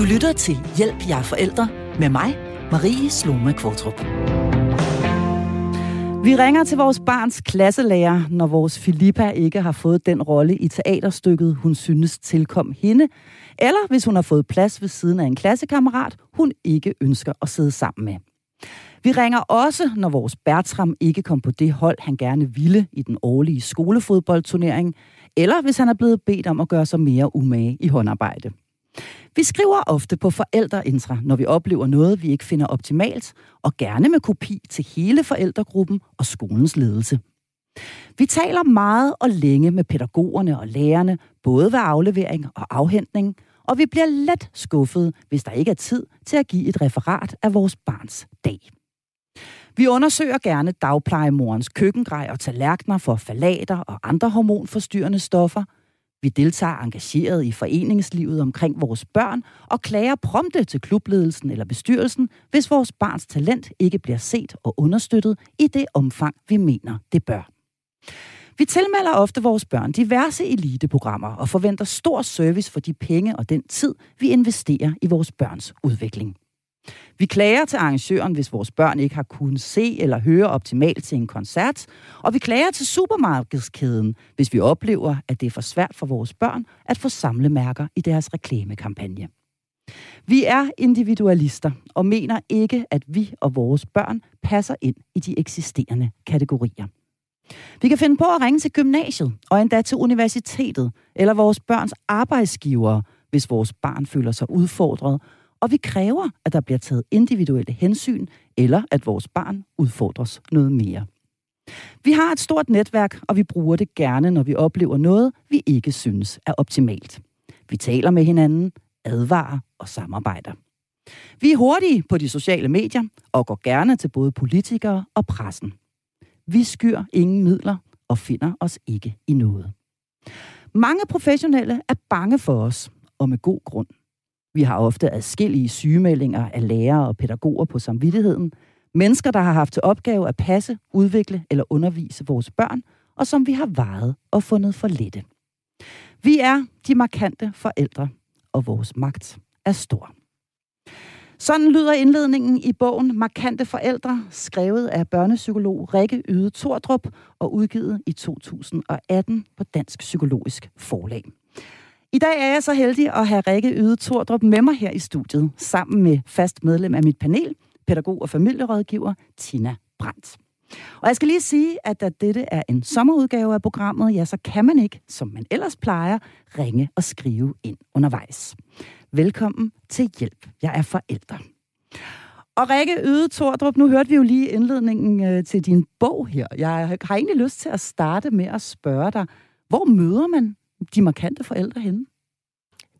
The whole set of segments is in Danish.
Du lytter til Hjælp jer forældre med mig, Marie Sloma Kvartrup. Vi ringer til vores barns klasselærer, når vores Filippa ikke har fået den rolle i teaterstykket, hun synes tilkom hende, eller hvis hun har fået plads ved siden af en klassekammerat, hun ikke ønsker at sidde sammen med. Vi ringer også, når vores Bertram ikke kom på det hold, han gerne ville i den årlige skolefodboldturnering, eller hvis han er blevet bedt om at gøre sig mere umage i håndarbejde. Vi skriver ofte på forældreintra, når vi oplever noget, vi ikke finder optimalt, og gerne med kopi til hele forældregruppen og skolens ledelse. Vi taler meget og længe med pædagogerne og lærerne, både ved aflevering og afhentning, og vi bliver let skuffet, hvis der ikke er tid til at give et referat af vores barns dag. Vi undersøger gerne dagplejemorens køkkengrej og tallerkener for falater og andre hormonforstyrrende stoffer. Vi deltager engageret i foreningslivet omkring vores børn og klager prompte til klubledelsen eller bestyrelsen, hvis vores barns talent ikke bliver set og understøttet i det omfang, vi mener, det bør. Vi tilmelder ofte vores børn diverse eliteprogrammer og forventer stor service for de penge og den tid, vi investerer i vores børns udvikling. Vi klager til arrangøren, hvis vores børn ikke har kunnet se eller høre optimalt til en koncert, og vi klager til supermarkedskæden, hvis vi oplever, at det er for svært for vores børn at få samlemærker i deres reklamekampagne. Vi er individualister og mener ikke, at vi og vores børn passer ind i de eksisterende kategorier. Vi kan finde på at ringe til gymnasiet og endda til universitetet eller vores børns arbejdsgivere, hvis vores barn føler sig udfordret og vi kræver, at der bliver taget individuelle hensyn, eller at vores barn udfordres noget mere. Vi har et stort netværk, og vi bruger det gerne, når vi oplever noget, vi ikke synes er optimalt. Vi taler med hinanden, advarer og samarbejder. Vi er hurtige på de sociale medier og går gerne til både politikere og pressen. Vi skyr ingen midler og finder os ikke i noget. Mange professionelle er bange for os, og med god grund. Vi har ofte adskillige sygemeldinger af lærere og pædagoger på samvittigheden. Mennesker, der har haft til opgave at passe, udvikle eller undervise vores børn, og som vi har vejet og fundet for lette. Vi er de markante forældre, og vores magt er stor. Sådan lyder indledningen i bogen Markante Forældre, skrevet af børnepsykolog Rikke Yde Tordrup og udgivet i 2018 på Dansk Psykologisk Forlag. I dag er jeg så heldig at have Rikke Yde Tordrup med mig her i studiet, sammen med fast medlem af mit panel, pædagog og familierådgiver Tina Brandt. Og jeg skal lige sige, at da dette er en sommerudgave af programmet, ja, så kan man ikke, som man ellers plejer, ringe og skrive ind undervejs. Velkommen til Hjælp. Jeg er forælder. Og Rikke Yde Tordrup, nu hørte vi jo lige indledningen øh, til din bog her. Jeg har egentlig lyst til at starte med at spørge dig, hvor møder man de markante forældre henne?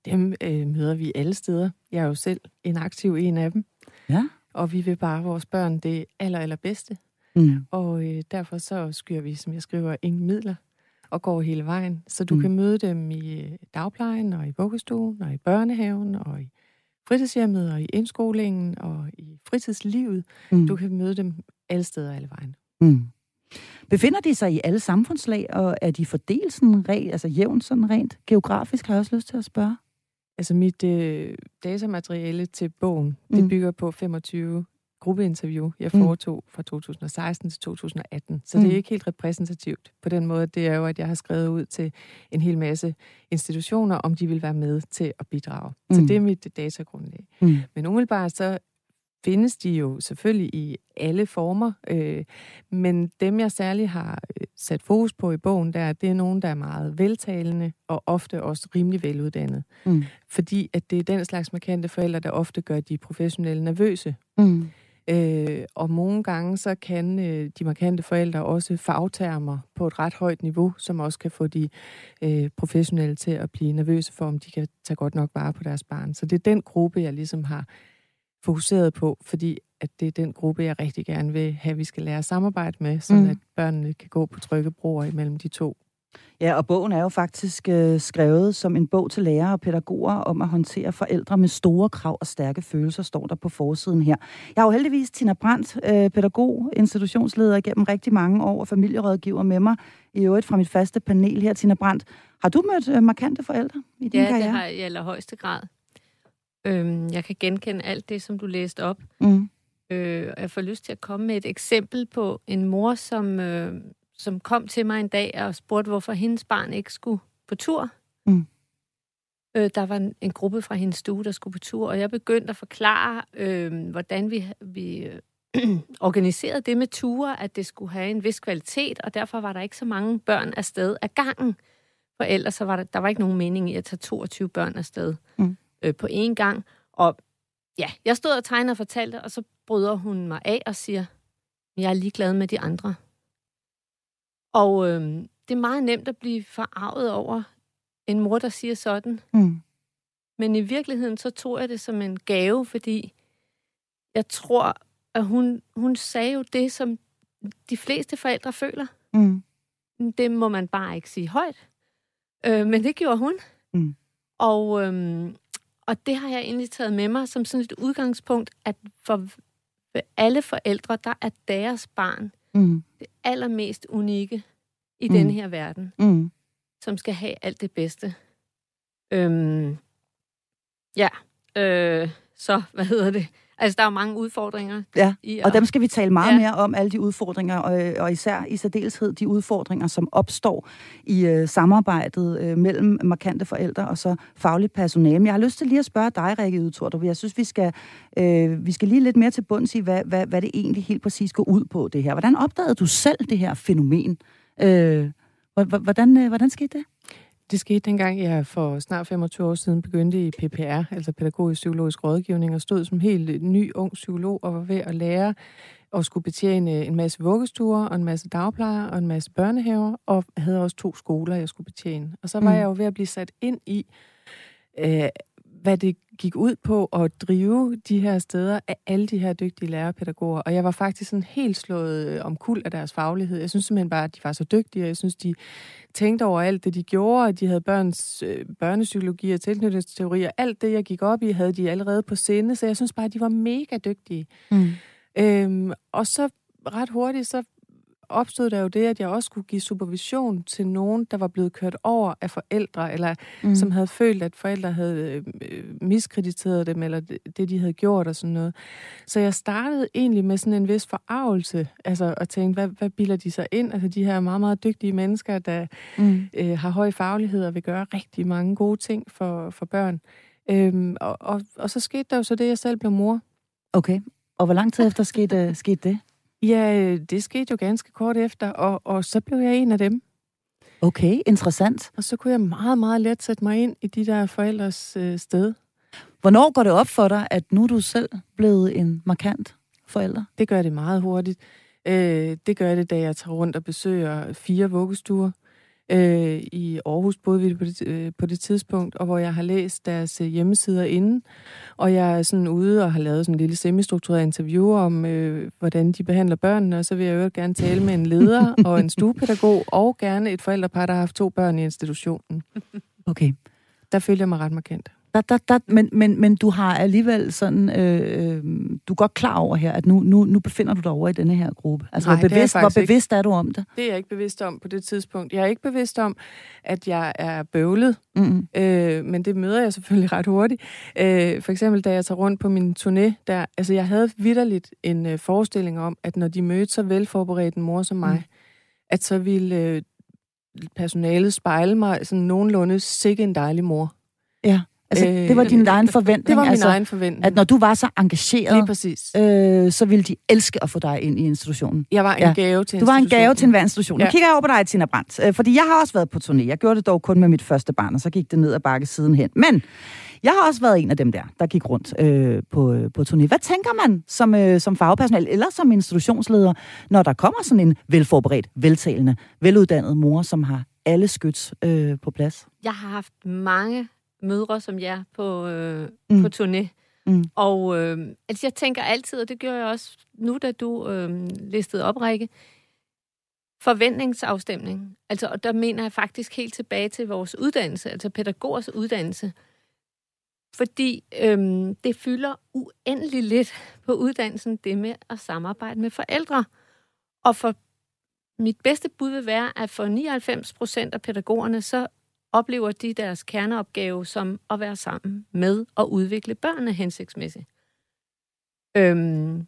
Dem øh, møder vi alle steder. Jeg er jo selv en aktiv en af dem. Ja. Og vi vil bare vores børn det aller, allerbedste. Mm. Og øh, derfor så skyer vi, som jeg skriver, ingen midler og går hele vejen. Så du Mm. kan møde dem i øh, dagplejen, og i vuggestuen, og i børnehaven, og i fritidshjemmet, og i indskolingen, og i fritidslivet. Mm. Du kan møde dem alle steder alle vejen. Mm. Befinder de sig i alle samfundslag, og er de fordelt sådan rent, altså jævnt sådan rent geografisk, har jeg også lyst til at spørge? Altså mit øh, datamateriale til bogen, Mm. det bygger på 25 gruppeinterview, jeg Mm. foretog fra 2016 til 2018. Så det Mm. er ikke helt repræsentativt på den måde. Det er jo, at jeg har skrevet ud til en hel masse institutioner, om de vil være med til at bidrage. Mm. Så Mm. det er mit datagrundlag. Mm. Men umiddelbart så findes de jo selvfølgelig i alle former, øh, men dem jeg særligt har øh, sat fokus på i bogen, der, det er nogen, der er meget veltalende og ofte også rimelig veluddannede. Mm. Fordi at det er den slags markante forældre, der ofte gør de professionelle nervøse. Mm. Øh, og nogle gange så kan øh, de markante forældre også fagtermer på et ret højt niveau, som også kan få de øh, professionelle til at blive nervøse for, om de kan tage godt nok vare på deres barn. Så det er den gruppe, jeg ligesom har fokuseret på, fordi at det er den gruppe, jeg rigtig gerne vil have, vi skal lære at samarbejde med, så Mm. at børnene kan gå på trygge broer imellem de to. Ja, og bogen er jo faktisk øh, skrevet som en bog til lærere og pædagoger om at håndtere forældre med store krav og stærke følelser, står der på forsiden her. Jeg har jo heldigvis Tina Brandt, øh, pædagog, institutionsleder gennem rigtig mange år og familierådgiver med mig, i øvrigt fra mit faste panel her, Tina Brandt. Har du mødt øh, markante forældre i din Ja, karriere? det har jeg i allerhøjeste grad. Øhm, jeg kan genkende alt det, som du læste op. Mm. Øh, og jeg får lyst til at komme med et eksempel på en mor, som, øh, som kom til mig en dag og spurgte, hvorfor hendes barn ikke skulle på tur. Mm. Øh, der var en, en gruppe fra hendes stue, der skulle på tur, og jeg begyndte at forklare, øh, hvordan vi, vi øh, organiserede det med ture, at det skulle have en vis kvalitet, og derfor var der ikke så mange børn afsted af gangen. For ellers så var der, der var ikke nogen mening i at tage 22 børn afsted Mm. Øh, på én gang. Og ja, jeg stod og tegnede og fortalte, og så bryder hun mig af og siger, jeg er ligeglad med de andre. Og øh, det er meget nemt at blive forarvet over en mor, der siger sådan. Mm. Men i virkeligheden, så tog jeg det som en gave, fordi jeg tror, at hun, hun sagde jo det, som de fleste forældre føler. Mm. Det må man bare ikke sige højt. Øh, men det gjorde hun. Mm. Og, øhm, og det har jeg egentlig taget med mig som sådan et udgangspunkt, at for alle forældre, der er deres barn Mm. det allermest unikke i Mm. den her verden, Mm. som skal have alt det bedste. Øhm, ja, øh, så hvad hedder det? Altså, der er jo mange udfordringer. Ja, i Og dem skal vi tale meget ja. Mere om, alle de udfordringer, og, og især i særdeleshed de udfordringer, som opstår i øh, samarbejdet øh, mellem markante forældre og så fagligt personale. Men jeg har lyst til lige at spørge dig, Rikke Udtordrup. Jeg synes, vi skal, øh, vi skal lige lidt mere til bunds i, hvad, hvad, hvad det egentlig helt præcis går ud på, det her. Hvordan opdagede du selv det her fænomen? Øh, hvor- hvor- hvordan, øh, hvordan skete det? Det skete dengang, jeg for snart 25 år siden begyndte i PPR, altså pædagogisk psykologisk rådgivning, og stod som helt ny ung psykolog og var ved at lære og skulle betjene en masse vuggestuer og en masse dagplejer og en masse børnehaver, og havde også to skoler, jeg skulle betjene. Og så var mm. jeg jo ved at blive sat ind i, øh, hvad det gik ud på at drive de her steder af alle de her dygtige lærerpædagoger. Og jeg var faktisk sådan helt slået øh, om kul af deres faglighed. Jeg synes simpelthen bare, at de var så dygtige, og jeg synes, de tænkte over alt det, de gjorde, og de havde børns øh, børnepsykologi og tilknytningsteori, og alt det, jeg gik op i, havde de allerede på sinde, så jeg synes bare, at de var mega dygtige. Mm. Øhm, og så ret hurtigt, så opstod der jo det, at jeg også skulle give supervision til nogen, der var blevet kørt over af forældre, eller mm. som havde følt, at forældre havde øh, miskrediteret dem, eller det, det, de havde gjort og sådan noget. Så jeg startede egentlig med sådan en vis forarvelse, altså at tænke, hvad, hvad bilder de sig ind? Altså de her meget, meget dygtige mennesker, der Mm. øh, har høj faglighed og vil gøre rigtig mange gode ting for, for børn. Øhm, og, og, og så skete der jo så det, at jeg selv blev mor. Okay. Og hvor lang tid efter skete, skete det? Ja, det skete jo ganske kort efter, og, og så blev jeg en af dem. Okay, interessant. Og så kunne jeg meget, meget let sætte mig ind i de der forældres øh, sted. Hvornår går det op for dig, at nu er du selv blevet en markant forælder? Det gør det meget hurtigt. Øh, det gør det, da jeg tager rundt og besøger fire vuggestuer. Øh, I Aarhus boede vi på det, øh, på det tidspunkt, og hvor jeg har læst deres øh, hjemmesider inden. Og jeg er sådan ude og har lavet sådan en lille semistruktureret interview om, øh, hvordan de behandler børnene. Og så vil jeg jo gerne tale med en leder og en stuepædagog, og gerne et forældrepar, der har haft to børn i institutionen. Okay. Der følte jeg mig ret markant. Der, der, der, men, men, men du har alligevel sådan, øh, øh, du er godt klar over her, at nu, nu, nu befinder du dig over i denne her gruppe. Altså, Nej, hvor bevidst, hvor ikke. bevidst er du om det? Det er jeg ikke bevidst om på det tidspunkt. Jeg er ikke bevidst om, at jeg er bøvlet, Mm-hmm. øh, men det møder jeg selvfølgelig ret hurtigt. Øh, for eksempel, da jeg tager rundt på min turné, der, altså jeg havde vidderligt en øh, forestilling om, at når de mødte så velforberedt en mor som mig, Mm. at så ville øh, personalet spejle mig sådan nogenlunde sikke en dejlig mor. Ja, altså, øh, det var din egen forventning. Det var min altså, egen forventning. At når du var så Lige engageret, præcis. øh, så ville de elske at få dig ind i institutionen. Jeg var en ja. gave til Du var en gave til enhver institution. Nu Ja. kigger jeg over på dig, Tina Brandt. Øh, fordi jeg har også været på turné. Jeg gjorde det dog kun med mit første barn, og så gik det ned ad bakke sidenhen. Men jeg har også været en af dem der, der gik rundt øh, på, øh, på turné. Hvad tænker man som, øh, som fagpersonal eller som institutionsleder, når der kommer sådan en velforberedt, veltalende, veluddannet mor, som har alle skyts øh, på plads? Jeg har haft mange mødre som jer på, øh, Mm. på turné. Mm. Og øh, altså, jeg tænker altid, og det gjorde jeg også nu, da du øh, listede op, Rikke, forventningsafstemning. Altså, og der mener jeg faktisk helt tilbage til vores uddannelse, altså pædagogers uddannelse. Fordi øh, det fylder uendelig lidt på uddannelsen, det med at samarbejde med forældre. Og for mit bedste bud vil være, at for 99 procent af pædagogerne, så oplever de deres kerneopgave som at være sammen med og udvikle børnene hensigtsmæssigt. Øhm,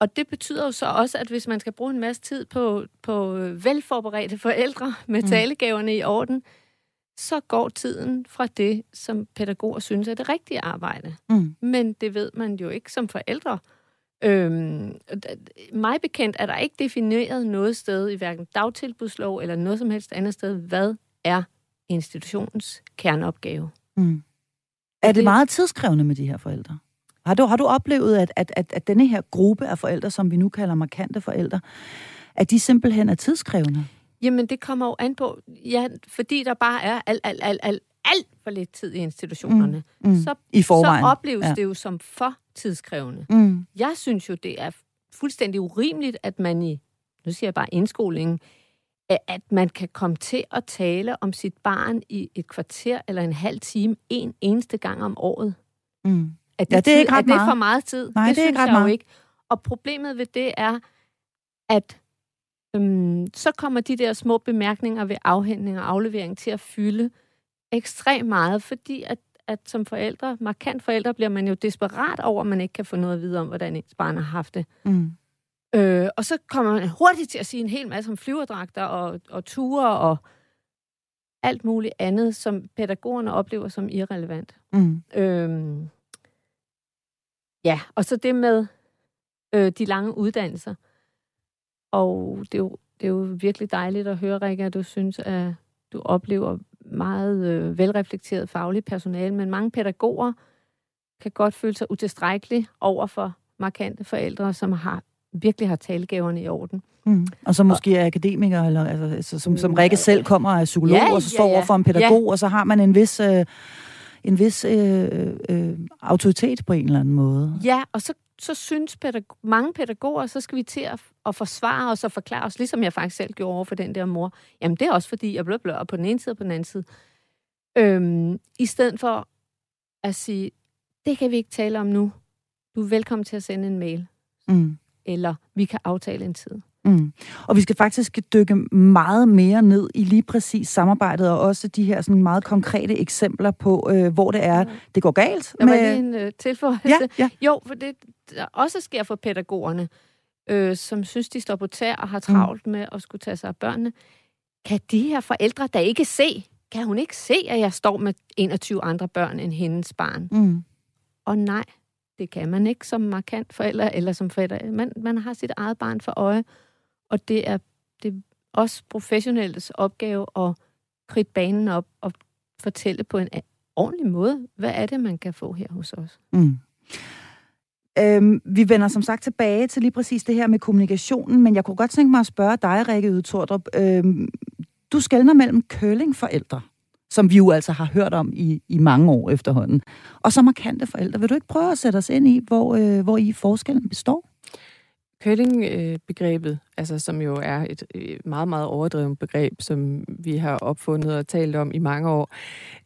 og det betyder jo så også, at hvis man skal bruge en masse tid på, på velforberedte forældre med mm. talegaverne i orden, så går tiden fra det, som pædagoger synes er det rigtige arbejde. Mm. Men det ved man jo ikke som forældre. Øhm, mig bekendt er der ikke defineret noget sted i hverken dagtilbudslov eller noget som helst andet sted, hvad er institutionens kerneopgave. Mm. Er det meget tidskrævende med de her forældre? Har du, har du oplevet, at, at, at, at denne her gruppe af forældre, som vi nu kalder markante forældre, at de simpelthen er tidskrævende? Jamen, det kommer jo an på, ja, fordi der bare er alt, alt, alt, alt, alt for lidt tid i institutionerne. Mm, mm, så, I forvejen. så opleves ja. det jo som for tidskrævende. Mm. Jeg synes jo, det er fuldstændig urimeligt, at man i, nu siger jeg bare indskolingen, at man kan komme til at tale om sit barn i et kvarter eller en halv time en eneste gang om året. Mm. Er det, ja, det er, ikke ret er det for meget tid? Nej, det, det er ikke ret meget. ikke. Og problemet ved det er, at øhm, så kommer de der små bemærkninger ved afhentning og aflevering til at fylde ekstremt meget, fordi at, at som forældre, markant forældre, bliver man jo desperat over, at man ikke kan få noget at vide om, hvordan ens barn har haft det. Mm. Øh, og så kommer man hurtigt til at sige en hel masse om flyverdragter og, og ture og alt muligt andet, som pædagogerne oplever som irrelevant. Mm. Øhm, ja, og så det med øh, de lange uddannelser. Og det er, jo, det er jo virkelig dejligt at høre, Rikke, at du synes, at du oplever meget øh, velreflekteret fagligt personale, men mange pædagoger kan godt føle sig utilstrækkelige over for markante forældre, som har virkelig har talegaverne i orden. Mm. Og så måske er akademiker, eller altså, som, som Rikke selv kommer af psykolog, ja, og så står ja, ja. over for en pædagog, ja. og så har man en vis, øh, en vis øh, øh, autoritet på en eller anden måde. Ja, og så, så synes pædag- mange pædagoger, så skal vi til at, at forsvare os og forklare os, ligesom jeg faktisk selv gjorde over for den der mor. Jamen, det er også fordi, jeg blev blør på den ene side og på den anden side. Øhm, I stedet for at sige, det kan vi ikke tale om nu. Du er velkommen til at sende en mail. Mm eller vi kan aftale en tid. Mm. Og vi skal faktisk dykke meget mere ned i lige præcis samarbejdet, og også de her sådan meget konkrete eksempler på, øh, hvor det er, det går galt. Der med... var lige en øh, tilføjelse. Ja, ja. Jo, for det der også sker for pædagogerne, øh, som synes, de står på tær og har travlt mm. med at skulle tage sig af børnene. Kan de her forældre da ikke se, kan hun ikke se, at jeg står med 21 andre børn end hendes barn? Mm. Og nej, det kan man ikke som markant forælder eller som forælder. Man, man har sit eget barn for øje, og det er, det er også professionelles opgave at kridte banen op og fortælle på en ordentlig måde, hvad er det, man kan få her hos os. Mm. Øhm, vi vender som sagt tilbage til lige præcis det her med kommunikationen, men jeg kunne godt tænke mig at spørge dig, Rikke Ydtordrup. Øhm, du skældner mellem curlingforældre som vi jo altså har hørt om i, i mange år efterhånden. Og så markante forældre. Vil du ikke prøve at sætte os ind i, hvor, øh, hvor I forskellen består? Curling-begrebet, øh, altså som jo er et meget, meget overdrevet begreb, som vi har opfundet og talt om i mange år,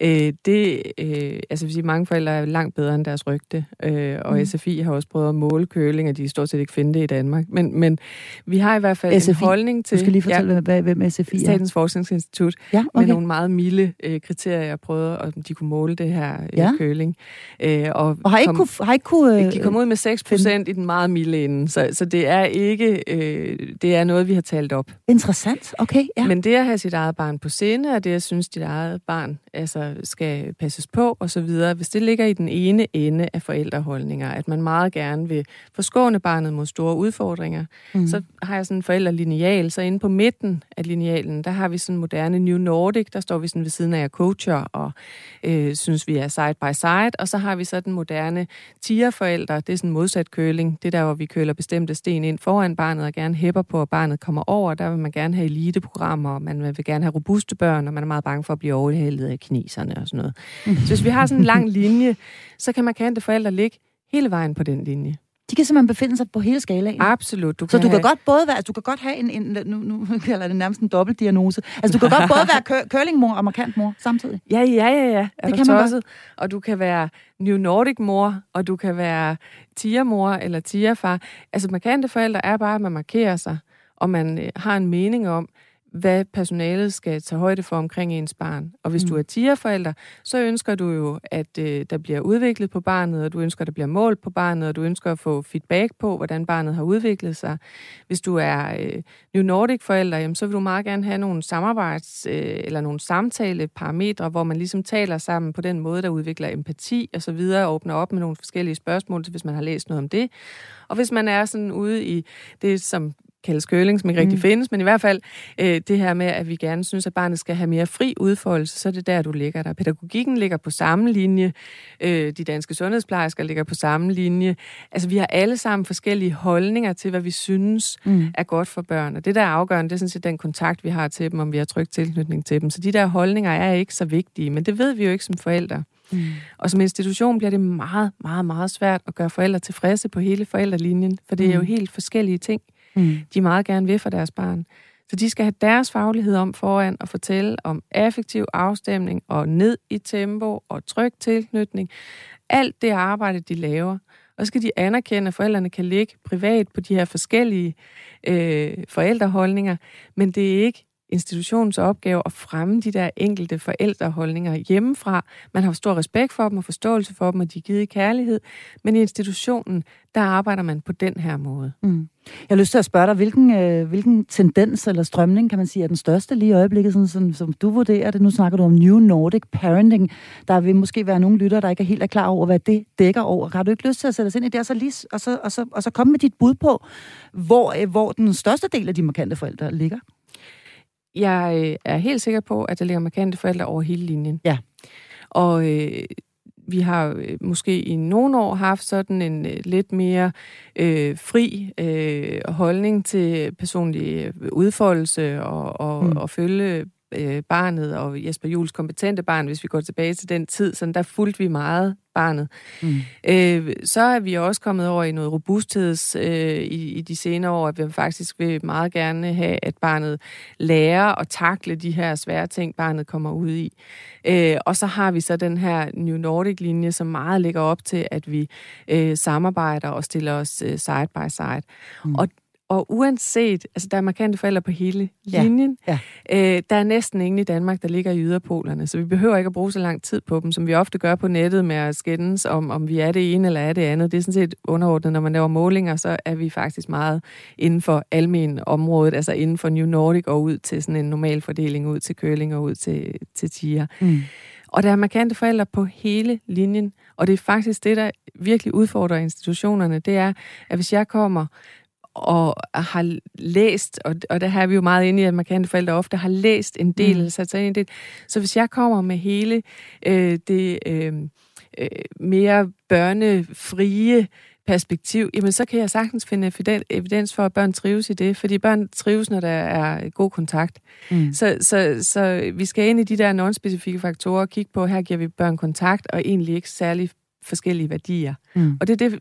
øh, det, øh, altså sige, mange forældre er langt bedre end deres rygte, øh, og mm. SFI har også prøvet at måle curling, og de stort set ikke finde det i Danmark. Men, men vi har i hvert fald SFI. en holdning til... Du skal lige fortælle, ja, hvem SFI er. Statens Forskningsinstitut, ja, okay. med nogle meget milde øh, kriterier, prøvede, om de kunne måle det her øh, ja. curling. Øh, og, og har ikke kunne... Har ikke kunne øh, de kom ud med 6 procent i den meget milde ende, så, så det er ikke... Øh, det er noget, vi har talt op. Interessant, okay. Ja. Men det at have sit eget barn på scene, og det at synes, dit eget barn altså, skal passes på og så videre, hvis det ligger i den ene ende af forældreholdninger, at man meget gerne vil forskåne barnet mod store udfordringer, mm. så har jeg sådan en forældrelineal, så inde på midten af linealen, der har vi sådan moderne New Nordic, der står vi sådan ved siden af jer coacher, og øh, synes, vi er side by side, og så har vi så den moderne tierforældre, det er sådan modsat køling, det der, hvor vi køler bestemte sten ind foran barnet og gerne hæpper på, at barnet kommer over. Der vil man gerne have eliteprogrammer, og man vil gerne have robuste børn, og man er meget bange for at blive overhældet af kineserne og sådan noget. Så hvis vi har sådan en lang linje, så kan markante forældre ligge hele vejen på den linje. De kan simpelthen befinde sig på hele skalaen. Absolut. Du kan så du have... kan godt både være, altså, du kan godt have en, en nu, nu kalder det nærmest en dobbeltdiagnose. Altså du kan godt både være curlingmor og markant mor samtidig. Ja, ja, ja, ja. Er det kan man godt. Og du kan være New Nordic mor, og du kan være tiermor eller tierfar. Altså markante forældre er bare, at man markerer sig, og man øh, har en mening om, hvad personalet skal tage højde for omkring ens barn. Og hvis mm. du er tierforælder, så ønsker du jo, at øh, der bliver udviklet på barnet, og du ønsker, at der bliver målt på barnet, og du ønsker at få feedback på, hvordan barnet har udviklet sig. Hvis du er øh, New Nordic-forælder, jamen, så vil du meget gerne have nogle samarbejds- øh, eller nogle samtale-parametre, hvor man ligesom taler sammen på den måde, der udvikler empati og så videre, og åbner op med nogle forskellige spørgsmål, hvis man har læst noget om det. Og hvis man er sådan ude i det, som kaldes køling, som ikke rigtig mm. findes, men i hvert fald øh, det her med, at vi gerne synes, at barnet skal have mere fri udfoldelse, så er det der, du ligger der. Pædagogikken ligger på samme linje, øh, de danske sundhedsplejersker ligger på samme linje. Altså, vi har alle sammen forskellige holdninger til, hvad vi synes mm. er godt for børn, og det der er afgørende, det er sådan set den kontakt, vi har til dem, om vi har trygt tilknytning til dem. Så de der holdninger er ikke så vigtige, men det ved vi jo ikke som forældre. Mm. Og som institution bliver det meget, meget, meget svært at gøre forældre tilfredse på hele forældrelinjen, for det er jo mm. helt forskellige ting mm. de meget gerne vil for deres barn. Så de skal have deres faglighed om foran og fortælle om affektiv afstemning og ned i tempo og tryg tilknytning. Alt det arbejde, de laver. Og så skal de anerkende, at forældrene kan ligge privat på de her forskellige øh, forældreholdninger, men det er ikke institutionens opgave at fremme de der enkelte forældreholdninger hjemmefra. Man har stor respekt for dem og forståelse for dem, og de er givet i kærlighed. Men i institutionen, der arbejder man på den her måde. Mm. Jeg har lyst til at spørge dig, hvilken, øh, hvilken tendens eller strømning, kan man sige, er den største lige i øjeblikket, sådan, som, som du vurderer det? Nu snakker du om New Nordic Parenting. Der vil måske være nogle lyttere, der ikke er helt er klar over, hvad det dækker over. Har du ikke lyst til at sætte os ind i det, og så, lige, og så, og så, og så komme med dit bud på, hvor, øh, hvor den største del af de markante forældre ligger? Jeg øh, er helt sikker på, at der ligger markante forældre over hele linjen. Ja. Og øh, vi har øh, måske i nogle år haft sådan en øh, lidt mere øh, fri øh, holdning til personlig udfoldelse og, og, mm. og følge øh, barnet og Jesper Jules kompetente barn, hvis vi går tilbage til den tid, så der fulgte vi meget barnet. Mm. Øh, så er vi også kommet over i noget robustheds øh, i, i de senere år, at vi faktisk vil meget gerne have, at barnet lærer at takle de her svære ting, barnet kommer ud i. Øh, og så har vi så den her New Nordic-linje, som meget ligger op til, at vi øh, samarbejder og stiller os øh, side by side. Mm. Og og uanset, altså der er markante forældre på hele linjen, ja. Ja. Øh, der er næsten ingen i Danmark, der ligger i yderpolerne, så vi behøver ikke at bruge så lang tid på dem, som vi ofte gør på nettet med at skændes om, om vi er det ene eller er det andet. Det er sådan set underordnet, når man laver målinger, så er vi faktisk meget inden for almen området, altså inden for New Nordic og ud til sådan en normal fordeling, ud til køling og ud til, til tiger. Mm. Og der er markante forældre på hele linjen, og det er faktisk det, der virkelig udfordrer institutionerne, det er, at hvis jeg kommer og har læst, og, og der har vi jo meget inde i, at markante forældre ofte har læst en del, mm. eller sat sig ind i det. Så hvis jeg kommer med hele øh, det øh, øh, mere børnefrie perspektiv, jamen så kan jeg sagtens finde evidens for, at børn trives i det, fordi børn trives, når der er god kontakt. Mm. Så, så, så vi skal ind i de der non-specifikke faktorer og kigge på, her giver vi børn kontakt, og egentlig ikke særlig forskellige værdier. Mm. Og det er det,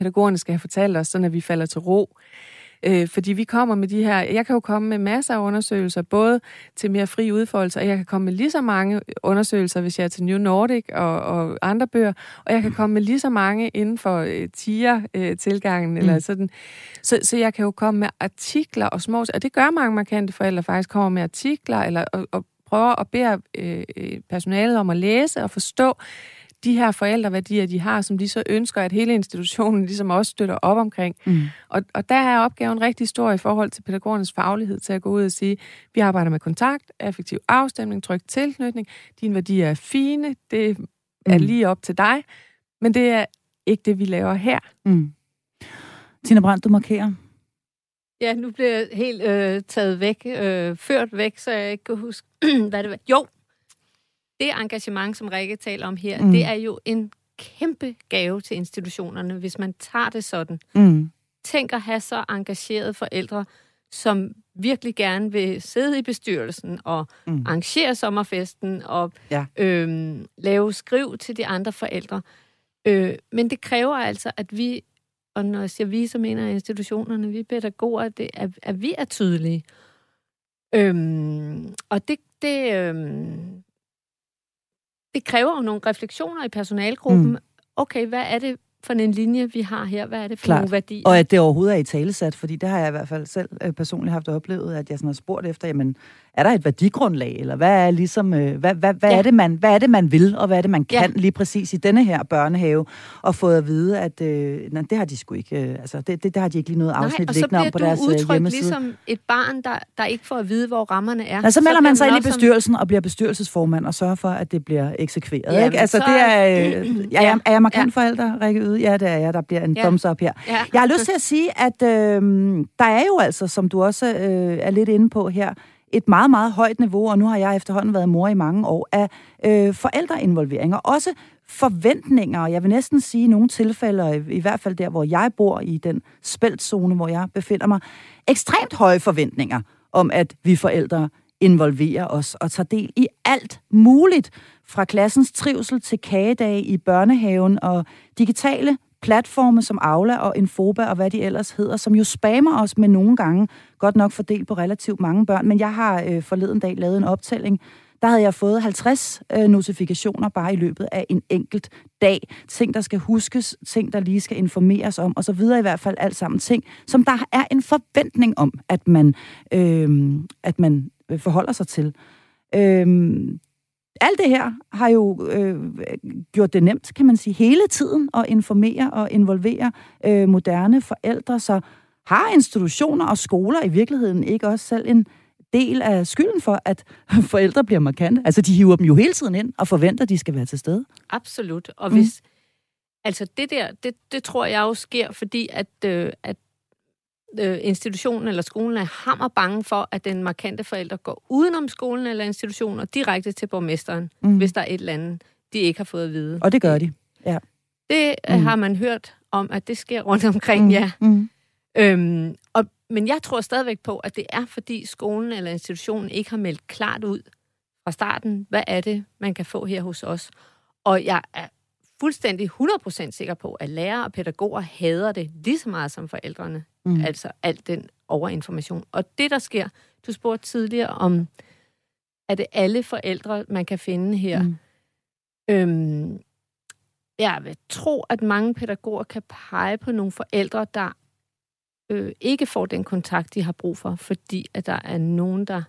pædagogerne skal have fortalt os, så at vi falder til ro. Øh, fordi vi kommer med de her, jeg kan jo komme med masser af undersøgelser, både til mere fri udfoldelse, og jeg kan komme med lige så mange undersøgelser, hvis jeg er til New Nordic og, og andre bøger, og jeg kan komme med lige så mange inden for øh, tiger-tilgangen, øh, eller mm. sådan. Så, så jeg kan jo komme med artikler og små, og det gør mange markante forældre faktisk, kommer med artikler, eller og, og prøver at bede øh, personalet om at læse og forstå, de her forældreværdier, de har, som de så ønsker, at hele institutionen ligesom også støtter op omkring. Mm. Og, og der er opgaven rigtig stor i forhold til pædagogernes faglighed til at gå ud og sige, vi arbejder med kontakt, effektiv afstemning, tryg tilknytning, dine værdier er fine, det er mm. lige op til dig, men det er ikke det, vi laver her. Mm. Tina Brandt, du markerer. Ja, nu bliver jeg helt øh, taget væk, øh, ført væk, så jeg ikke kan huske, hvad det var. Jo, det engagement, som Rikke taler om her, mm. det er jo en kæmpe gave til institutionerne, hvis man tager det sådan. Mm. Tænk at have så engagerede forældre, som virkelig gerne vil sidde i bestyrelsen og mm. arrangere sommerfesten og ja. øhm, lave skriv til de andre forældre. Øh, men det kræver altså, at vi, og når jeg siger vi, så mener jeg institutionerne, vi pædagoger, det er, at vi er tydelige. Øhm, og det, det, øhm, det kræver jo nogle refleksioner i personalgruppen. Mm. Okay, hvad er det, for en linje, vi har her? Hvad er det for Klart. nogle værdier? Og at det overhovedet er i talesat, fordi det har jeg i hvert fald selv øh, personligt haft oplevet, at jeg sådan har spurgt efter, jamen, er der et værdigrundlag, eller hvad er ligesom, øh, hvad, hvad, hvad, Ja. er det, man, hvad er det, man vil, og hvad er det, man Ja. kan lige præcis i denne her børnehave, og fået at vide, at øh, nej, det har de sgu ikke, øh, altså, det, det, det har de ikke lige noget afsnit Nej, og så liggende om bliver på du deres øh, udtrykt hjemmeside. ligesom et barn, der, der ikke får at vide, hvor rammerne er. Ja, så melder man sig bliver ind i bestyrelsen og bliver bestyrelsesformand og sørger for, at det bliver eksekveret. Ja, ikke? Altså, så- det er, øh, ja, Ja. er jeg markant forælder, Rikke Yde? Ja, det er jeg. Der bliver en Ja. thumbs up her. Ja. Jeg har lyst til at sige, at øh, der er jo altså, som du også øh, er lidt inde på her, et meget, meget højt niveau, og nu har jeg efterhånden været mor i mange år, af øh, forældreinvolvering, og også forventninger, og jeg vil næsten sige i nogle tilfælde, og i, i hvert fald der, hvor jeg bor, i den spældzone, hvor jeg befinder mig, ekstremt høje forventninger om, at vi forældre involverer os og tager del i alt muligt, fra klassens trivsel til kagedage i børnehaven og digitale platforme som Aula og Infoba og hvad de ellers hedder, som jo spammer os med nogle gange, godt nok fordelt på relativt mange børn, men jeg har øh, forleden dag lavet en optælling, der havde jeg fået 50 øh, notifikationer bare i løbet af en enkelt dag. Ting, der skal huskes, ting, der lige skal informeres om, og så videre i hvert fald alt sammen ting, som der er en forventning om, at man, øh, at man øh, forholder sig til. Øh, alt det her har jo øh, gjort det nemt, kan man sige, hele tiden at informere og involvere øh, moderne forældre, så har institutioner og skoler i virkeligheden ikke også selv en del af skylden for, at forældre bliver markante? Altså, de hiver dem jo hele tiden ind og forventer, at de skal være til stede. Absolut. Og Mm. hvis... Altså det der, det, det tror jeg jo sker, fordi at, øh, at øh, institutionen eller skolen er hammer bange for, at den markante forælder går udenom skolen eller institutionen og direkte til borgmesteren, Mm. hvis der er et eller andet, de ikke har fået at vide. Og det gør de. Det Mm. mm. har man hørt om, at det sker rundt omkring, mm. ja. Mm. Øhm, og, men jeg tror stadigvæk på, at det er, fordi skolen eller institutionen ikke har meldt klart ud fra starten, hvad er det, man kan få her hos os. Og jeg er fuldstændig 100% sikker på, at lærere og pædagoger hader det lige så meget som forældrene. Mm. Altså alt den overinformation. Og det, der sker, du spurgte tidligere om, er det alle forældre, man kan finde her? Mm. Øhm, jeg vil tro, at mange pædagoger kan pege på nogle forældre, der øh, ikke får den kontakt, de har brug for, fordi at der er nogen, der,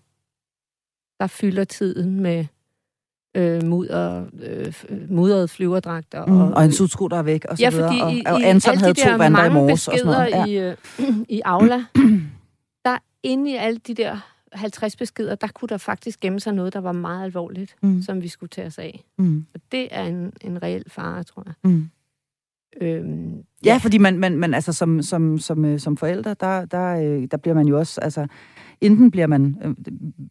der fylder tiden med øh, mudder, øh, mudrede flyverdragter. Mm. Og en sutsko, der er væk, og så ja, videre. fordi Og, i, og i Anton havde de to vandre i morges. Og sådan noget. Ja. i, øh, i Aula, der inde i alle de der 50 beskeder, der kunne der faktisk gemme sig noget, der var meget alvorligt, Mm. som vi skulle tage os af. Mm. Og det er en, en reel fare, tror jeg. Mm. Øhm, Ja, fordi man, man, man altså som, som, som, øh, som forældre, der, der, øh, der bliver man jo også, altså, enten bliver man, øh,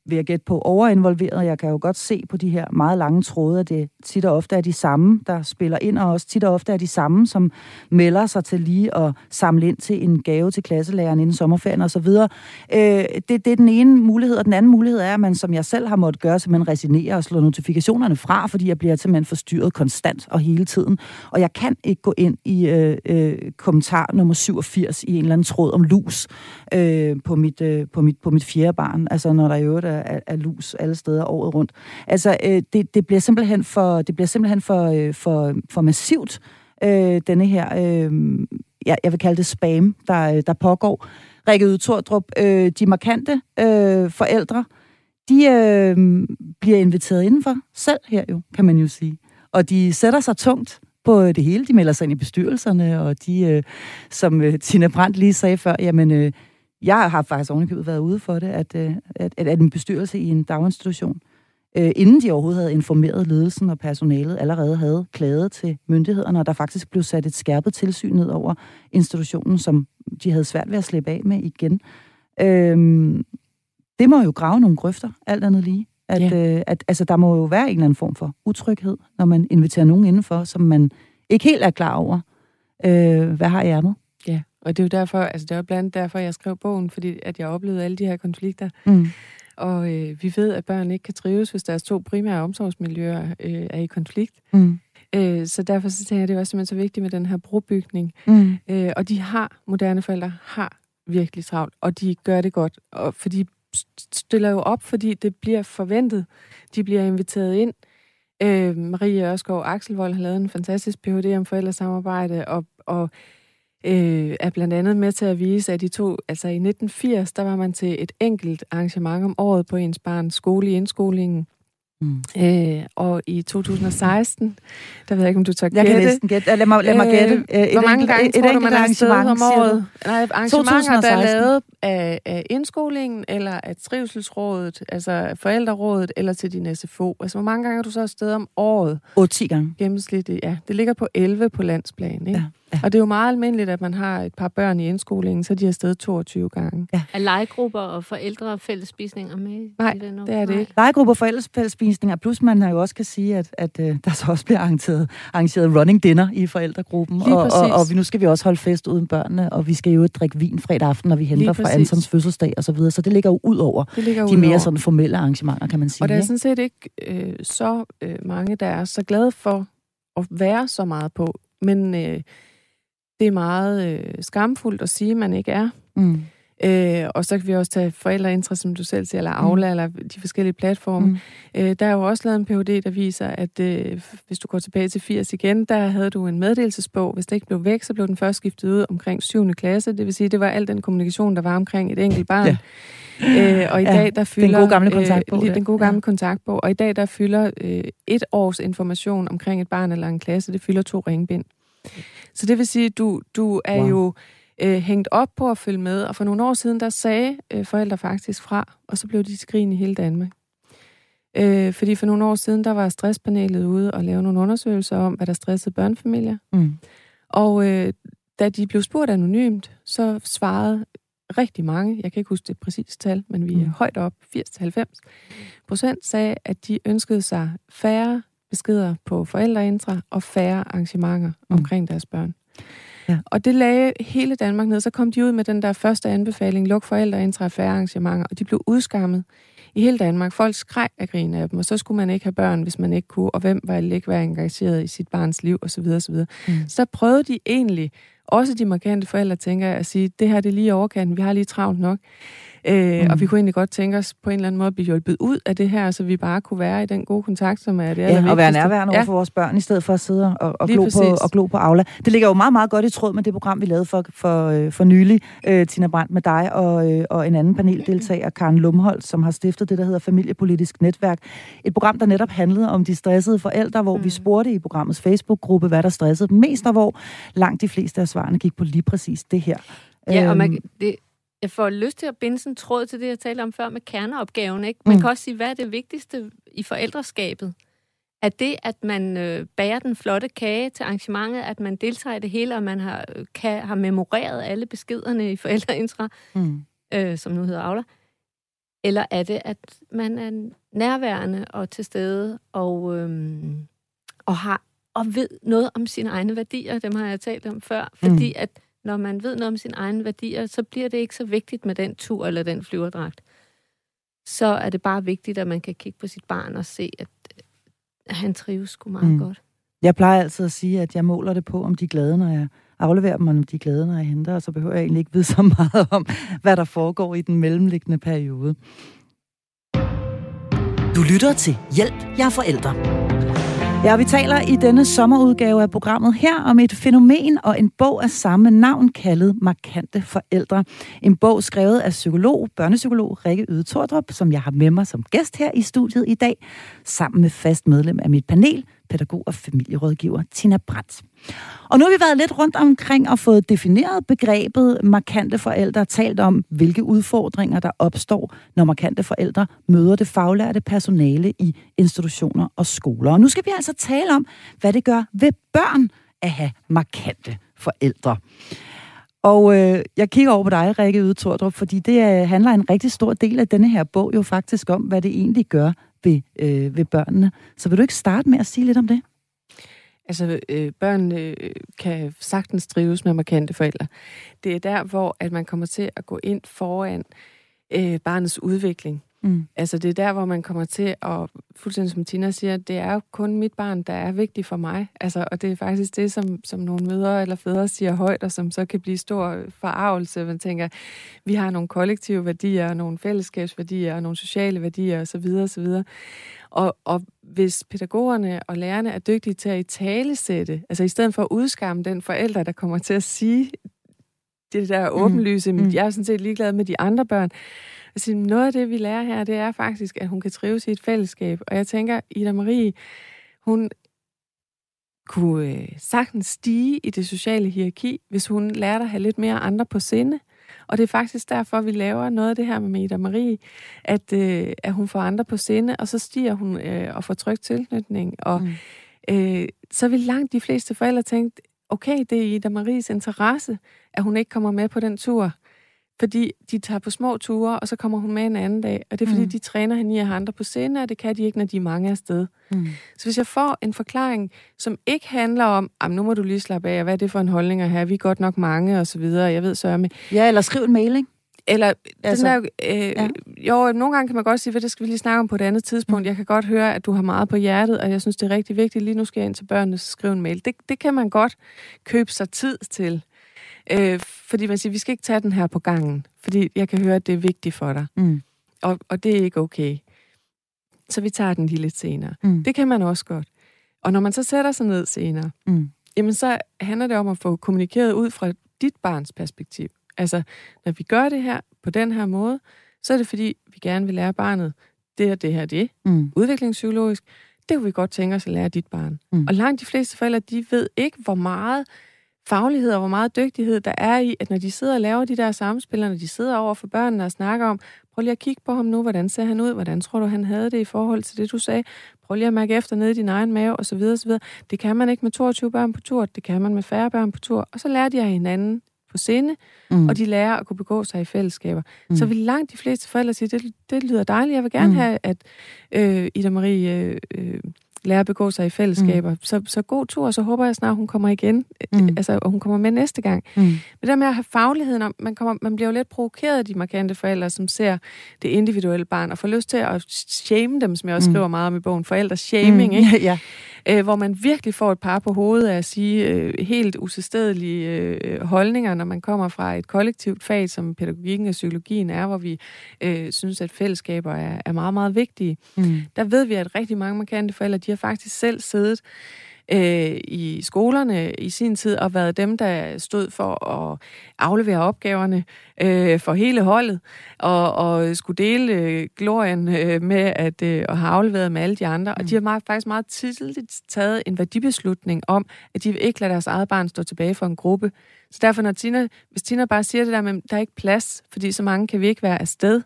vil jeg gætte på, overinvolveret. Jeg kan jo godt se på de her meget lange tråde, at det tit og ofte er de samme, der spiller ind, og også tit og ofte er de samme, som melder sig til lige at samle ind til en gave til klasselæreren inden sommerferien osv. Øh, det, det er den ene mulighed, og den anden mulighed er, at man, som jeg selv har måttet gøre, simpelthen resignerer og slår notifikationerne fra, fordi jeg bliver simpelthen forstyrret konstant og hele tiden. Og jeg kan ikke gå ind i øh, øh, kommentar nummer 87 i en eller anden tråd om lus øh, på, mit, øh, på, mit, på mit fjerde barn, altså når der i øvrigt er, er, er lus alle steder året rundt. Altså, øh, det, det bliver simpelthen for, det bliver simpelthen for, øh, for, for massivt, øh, denne her, øh, jeg, jeg vil kalde det spam, der, øh, der pågår. Rikke Udtordrup, øh, de markante øh, forældre, de øh, bliver inviteret indenfor selv her jo, kan man jo sige. Og de sætter sig tungt på øh, det hele. De melder sig ind i bestyrelserne, og de, øh, som øh, Tina Brandt lige sagde før, jamen, øh, jeg har faktisk ovenikøbet været ude for det, at, øh, at, at en bestyrelse i en daginstitution, øh, inden de overhovedet havde informeret ledelsen og personalet, allerede havde klaget til myndighederne, og der faktisk blev sat et skærpet tilsyn ned over institutionen, som de havde svært ved at slippe af med igen. Øhm, det må jo grave nogle grøfter, alt andet lige. At, Ja. øh, at altså, der må jo være en eller anden form for utryghed, når man inviterer nogen indenfor, som man ikke helt er klar over, øh, hvad har i ærmet. Ja, og det er jo derfor, altså det er blandt andet derfor, jeg skrev bogen, fordi at jeg oplevede alle de her konflikter. Mm. Og øh, vi ved, at børn ikke kan trives, hvis deres to primære omsorgsmiljøer øh, er i konflikt. Mm. Øh, så derfor så tænker jeg, at det er også simpelthen så vigtigt med den her brobygning. Mm. Øh, og de har, moderne forældre har virkelig travlt, og de gør det godt, og for de stiller jo op, fordi det bliver forventet. De bliver inviteret ind. Øh, Marie Ørskov Axelvold har lavet en fantastisk Ph.D. om forældresamarbejde, og, og øh, er blandt andet med til at vise, at de to, altså i 1980, der var man til et enkelt arrangement om året på ens barns skole i indskolingen. Mm. Øh, og i 2016, der ved jeg ikke, om du tør gætte. Jeg kan næsten gætte. Lad mig, lad mig gætte. Øh, et hvor mange gange et, tror et du, man er afsted om året? Nej, arrangementer, der er lavet af, af indskolingen, eller af trivselsrådet, altså forældrerådet, eller til din SFO. Altså, hvor mange gange er du så afsted om året? 8-10 gange. Gennemsnitligt, ja. Det ligger på 11 på landsplan, ikke? Ja. Ja. Og det er jo meget almindeligt, at man har et par børn i indskolingen, så de er afsted 22 gange. Ja. Er legegrupper og forældre og fællesspisninger med? Nej, det er det ikke. Legegrupper og forældrefællesspisninger, plus man jo også kan sige, at, at uh, der så også bliver arrangeret, arrangeret running dinner i forældregruppen. og, og, og, vi, nu skal vi også holde fest uden børnene, og vi skal jo drikke vin fredag aften, når vi henter fra Antons fødselsdag og så videre. Så det ligger jo ud over det ligger de mere over. sådan formelle arrangementer, kan man sige. Og der er sådan set ikke øh, så øh, mange, der er så glade for at være så meget på. Men... Øh, det er meget øh, skamfuldt at sige, at man ikke er. Mm. Øh, og så kan vi også tage forældreinteresse, som du selv siger, eller Aula, mm. eller de forskellige platforme. Mm. Øh, der er jo også lavet en PhD, der viser, at øh, hvis du går tilbage til 80 igen, der havde du en meddelelsesbog. Hvis det ikke blev væk, så blev den først skiftet ud omkring 7. klasse. Det vil sige, det var al den kommunikation, der var omkring et enkelt barn. Ja. Øh, og i ja, dag, der fylder... Den gode gamle kontaktbog. Øh, den gode gamle ja. kontaktbog. Og i dag, der fylder øh, et års information omkring et barn eller en klasse, det fylder to ringbind. Så det vil sige, at du, du er wow. jo øh, hængt op på at følge med, og for nogle år siden, der sagde øh, forældre faktisk fra, og så blev de skrin i hele Danmark. Øh, fordi for nogle år siden, der var stresspanelet ude og lave nogle undersøgelser om, hvad der stressede børnefamilier. Mm. Og øh, da de blev spurgt anonymt, så svarede rigtig mange, jeg kan ikke huske det præcise tal, men vi er mm. højt op, 80-90 procent sagde, at de ønskede sig færre beskeder på forældreintra og færre arrangementer mm. omkring deres børn. Ja. Og det lagde hele Danmark ned. Så kom de ud med den der første anbefaling, luk forældreintra og færre arrangementer, og de blev udskammet i hele Danmark. Folk skreg af grin af dem, og så skulle man ikke have børn, hvis man ikke kunne, og hvem var ikke være engageret i sit barns liv, osv. osv. Mm. Så prøvede de egentlig, også de markante forældre, tænker jeg, at sige, det her det er lige overkanten, vi har lige travlt nok. Øh, mm. Og vi kunne egentlig godt tænke os på en eller anden måde at blive hjulpet ud af det her, så vi bare kunne være i den gode kontakt, som er det Ja, og være nærværende ja. over for vores børn, i stedet for at sidde og, og, glo, på, og glo på Aula. Det ligger jo meget, meget godt i tråd med det program, vi lavede for, for, øh, for nylig, øh, Tina Brandt, med dig og, øh, og en anden paneldeltager, Karen Lumholdt, som har stiftet det, der hedder Familiepolitisk Netværk. Et program, der netop handlede om de stressede forældre, hvor mm. vi spurgte i programmets Facebook-gruppe, hvad der stressede dem mest, og hvor langt de fleste af svarene gik på lige præcis det her. Ja, og man, øhm, det, jeg får lyst til at binde sådan en tråd til det, jeg talte om før med kerneopgaven. Ikke? Man mm. kan også sige, hvad er det vigtigste i forældreskabet? Er det, at man øh, bager den flotte kage til arrangementet, at man deltager i det hele, og man har, øh, kan, har memoreret alle beskederne i forældreintra, mm. øh, som nu hedder Aula? Eller er det, at man er nærværende og til stede og, øhm, og har og ved noget om sine egne værdier, dem har jeg talt om før, fordi mm. at når man ved noget om sine egne værdier, så bliver det ikke så vigtigt med den tur eller den flyverdragt. Så er det bare vigtigt, at man kan kigge på sit barn og se, at, at han trives sgu meget mm. godt. Jeg plejer altid at sige, at jeg måler det på, om de er glade, når jeg afleverer dem, og om de er glade, når jeg henter, og så behøver jeg egentlig ikke vide så meget om, hvad der foregår i den mellemliggende periode. Du lytter til Hjælp, jeg er forældre. Ja, vi taler i denne sommerudgave af programmet her om et fænomen og en bog af samme navn kaldet Markante Forældre. En bog skrevet af psykolog, børnepsykolog Rikke Yde Tordrup, som jeg har med mig som gæst her i studiet i dag, sammen med fast medlem af mit panel, pædagog og familierådgiver Tina Brandt. Og nu har vi været lidt rundt omkring og fået defineret begrebet markante forældre, talt om, hvilke udfordringer der opstår, når markante forældre møder det faglærte personale i institutioner og skoler. Og nu skal vi altså tale om, hvad det gør ved børn at have markante forældre. Og øh, jeg kigger over på dig, Rikke Yde Tordrup, fordi det øh, handler en rigtig stor del af denne her bog jo faktisk om, hvad det egentlig gør ved, øh, ved børnene. Så vil du ikke starte med at sige lidt om det? Altså, øh, børn øh, kan sagtens trives med markante forældre. Det er der, hvor at man kommer til at gå ind foran øh, barnets udvikling. Mm. Altså det er der, hvor man kommer til at, fuldstændig som Tina siger, det er jo kun mit barn, der er vigtigt for mig. Altså, og det er faktisk det, som, som nogle mødre eller fædre siger højt, og som så kan blive stor forarvelse. Man tænker, vi har nogle kollektive værdier, nogle fællesskabsværdier, og nogle sociale værdier osv. osv. Og, og hvis pædagogerne og lærerne er dygtige til at i tale sætte, altså i stedet for at udskamme den forælder, der kommer til at sige det der mm. åbenlyse, mm. jeg er sådan set ligeglad med de andre børn, Altså, noget af det, vi lærer her, det er faktisk, at hun kan trives i et fællesskab. Og jeg tænker, Ida Marie, hun kunne øh, sagtens stige i det sociale hierarki, hvis hun lærte at have lidt mere andre på sinde. Og det er faktisk derfor, vi laver noget af det her med Ida Marie, at, øh, at hun får andre på sinde, og så stiger hun øh, og får trygt tilknytning. Og mm. øh, så vil langt de fleste forældre tænke, okay, det er Ida Maries interesse, at hun ikke kommer med på den tur. Fordi de tager på små ture, og så kommer hun med en anden dag. Og det er fordi, mm. de træner hende i at have andre på scenen, og det kan de ikke, når de er mange afsted. Mm. Så hvis jeg får en forklaring, som ikke handler om, nu må du lige slappe af, hvad er det for en holdning at have, vi er godt nok mange, og så videre, jeg ved så med. Ja, eller skriv en mail, ikke? Eller, altså, den der, øh, ja. jo, nogle gange kan man godt sige, at det skal vi lige snakke om på et andet tidspunkt. Mm. Jeg kan godt høre, at du har meget på hjertet, og jeg synes, det er rigtig vigtigt. Lige nu skal jeg ind til børnene og skrive en mail. Det, det kan man godt købe sig tid til. Øh, fordi man siger, vi skal ikke tage den her på gangen, fordi jeg kan høre, at det er vigtigt for dig. Mm. Og, og det er ikke okay. Så vi tager den lige lidt senere. Mm. Det kan man også godt. Og når man så sætter sig ned senere, mm. jamen så handler det om at få kommunikeret ud fra dit barns perspektiv. Altså, når vi gør det her på den her måde, så er det fordi, vi gerne vil lære barnet det og det her det. Mm. Udviklingspsykologisk. Det kunne vi godt tænke os at lære dit barn. Mm. Og langt de fleste forældre, de ved ikke, hvor meget faglighed og hvor meget dygtighed der er i, at når de sidder og laver de der samspil, når de sidder over for børnene og snakker om, prøv lige at kigge på ham nu, hvordan ser han ud, hvordan tror du, han havde det i forhold til det, du sagde, prøv lige at mærke efter nede i din egen mave, og så videre, og så videre. Det kan man ikke med 22 børn på tur, det kan man med færre børn på tur, og så lærer de af hinanden på sinde, mm. og de lærer at kunne begå sig i fællesskaber. Mm. Så vil langt de fleste forældre sige, det, det lyder dejligt, jeg vil gerne mm. have, at øh, Ida Marie øh, øh, lære at begå sig i fællesskaber. Mm. Så, så god tur, og så håber jeg snart, hun kommer igen. Mm. Altså, og hun kommer med næste gang. Mm. Men det med at have fagligheden, om, man, kommer, man bliver jo lidt provokeret af de markante forældre, som ser det individuelle barn, og får lyst til at shame dem, som jeg også mm. skriver meget om i bogen. Forældres shaming, mm. ikke? ja øh, hvor man virkelig får et par på hovedet af at sige øh, helt usædstedelige øh, holdninger, når man kommer fra et kollektivt fag, som pædagogikken og psykologien er, hvor vi øh, synes, at fællesskaber er, er meget, meget vigtige. Mm. Der ved vi, at rigtig mange markante forældre, de har faktisk selv siddet øh, i skolerne i sin tid, og været dem, der stod for at aflevere opgaverne øh, for hele holdet, og, og skulle dele øh, glorien øh, med at, øh, at have afleveret med alle de andre. Mm. Og de har meget, faktisk meget tidligt taget en værdibeslutning om, at de vil ikke lade deres eget barn stå tilbage for en gruppe. Så derfor, når Tina, hvis Tina bare siger det der med, der er ikke plads, fordi så mange kan vi ikke være afsted,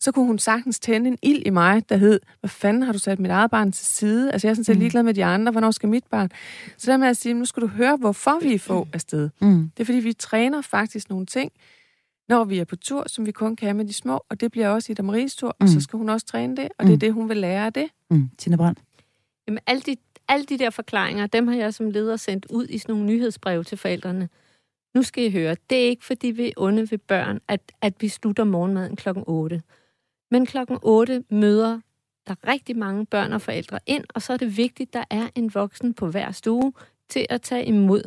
så kunne hun sagtens tænde en ild i mig, der hed, hvad fanden har du sat mit eget barn til side? Altså jeg er sådan set mm. ligeglad med de andre, hvornår skal mit barn? Så der med at sige, nu skal du høre, hvorfor vi er få mm. afsted. Mm. Det er fordi, vi træner faktisk nogle ting, når vi er på tur, som vi kun kan med de små, og det bliver også i Maries tur, mm. og så mm. skal hun også træne det, og det er det, hun vil lære af det. Mm. Tina Brandt. Jamen, alle de, alle de der forklaringer, dem har jeg som leder sendt ud i sådan nogle nyhedsbreve til forældrene. Nu skal I høre, det er ikke fordi vi er onde ved børn, at, at vi slutter morgenmaden klokken 8. Men klokken 8 møder der rigtig mange børn og forældre ind, og så er det vigtigt, at der er en voksen på hver stue til at tage imod.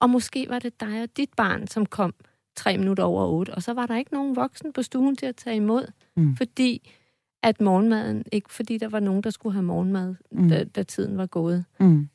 Og måske var det dig og dit barn, som kom tre minutter over otte, og så var der ikke nogen voksen på stuen til at tage imod, mm. fordi at morgenmaden, ikke fordi der var nogen, der skulle have morgenmad, mm. da, da tiden var gået. Mm.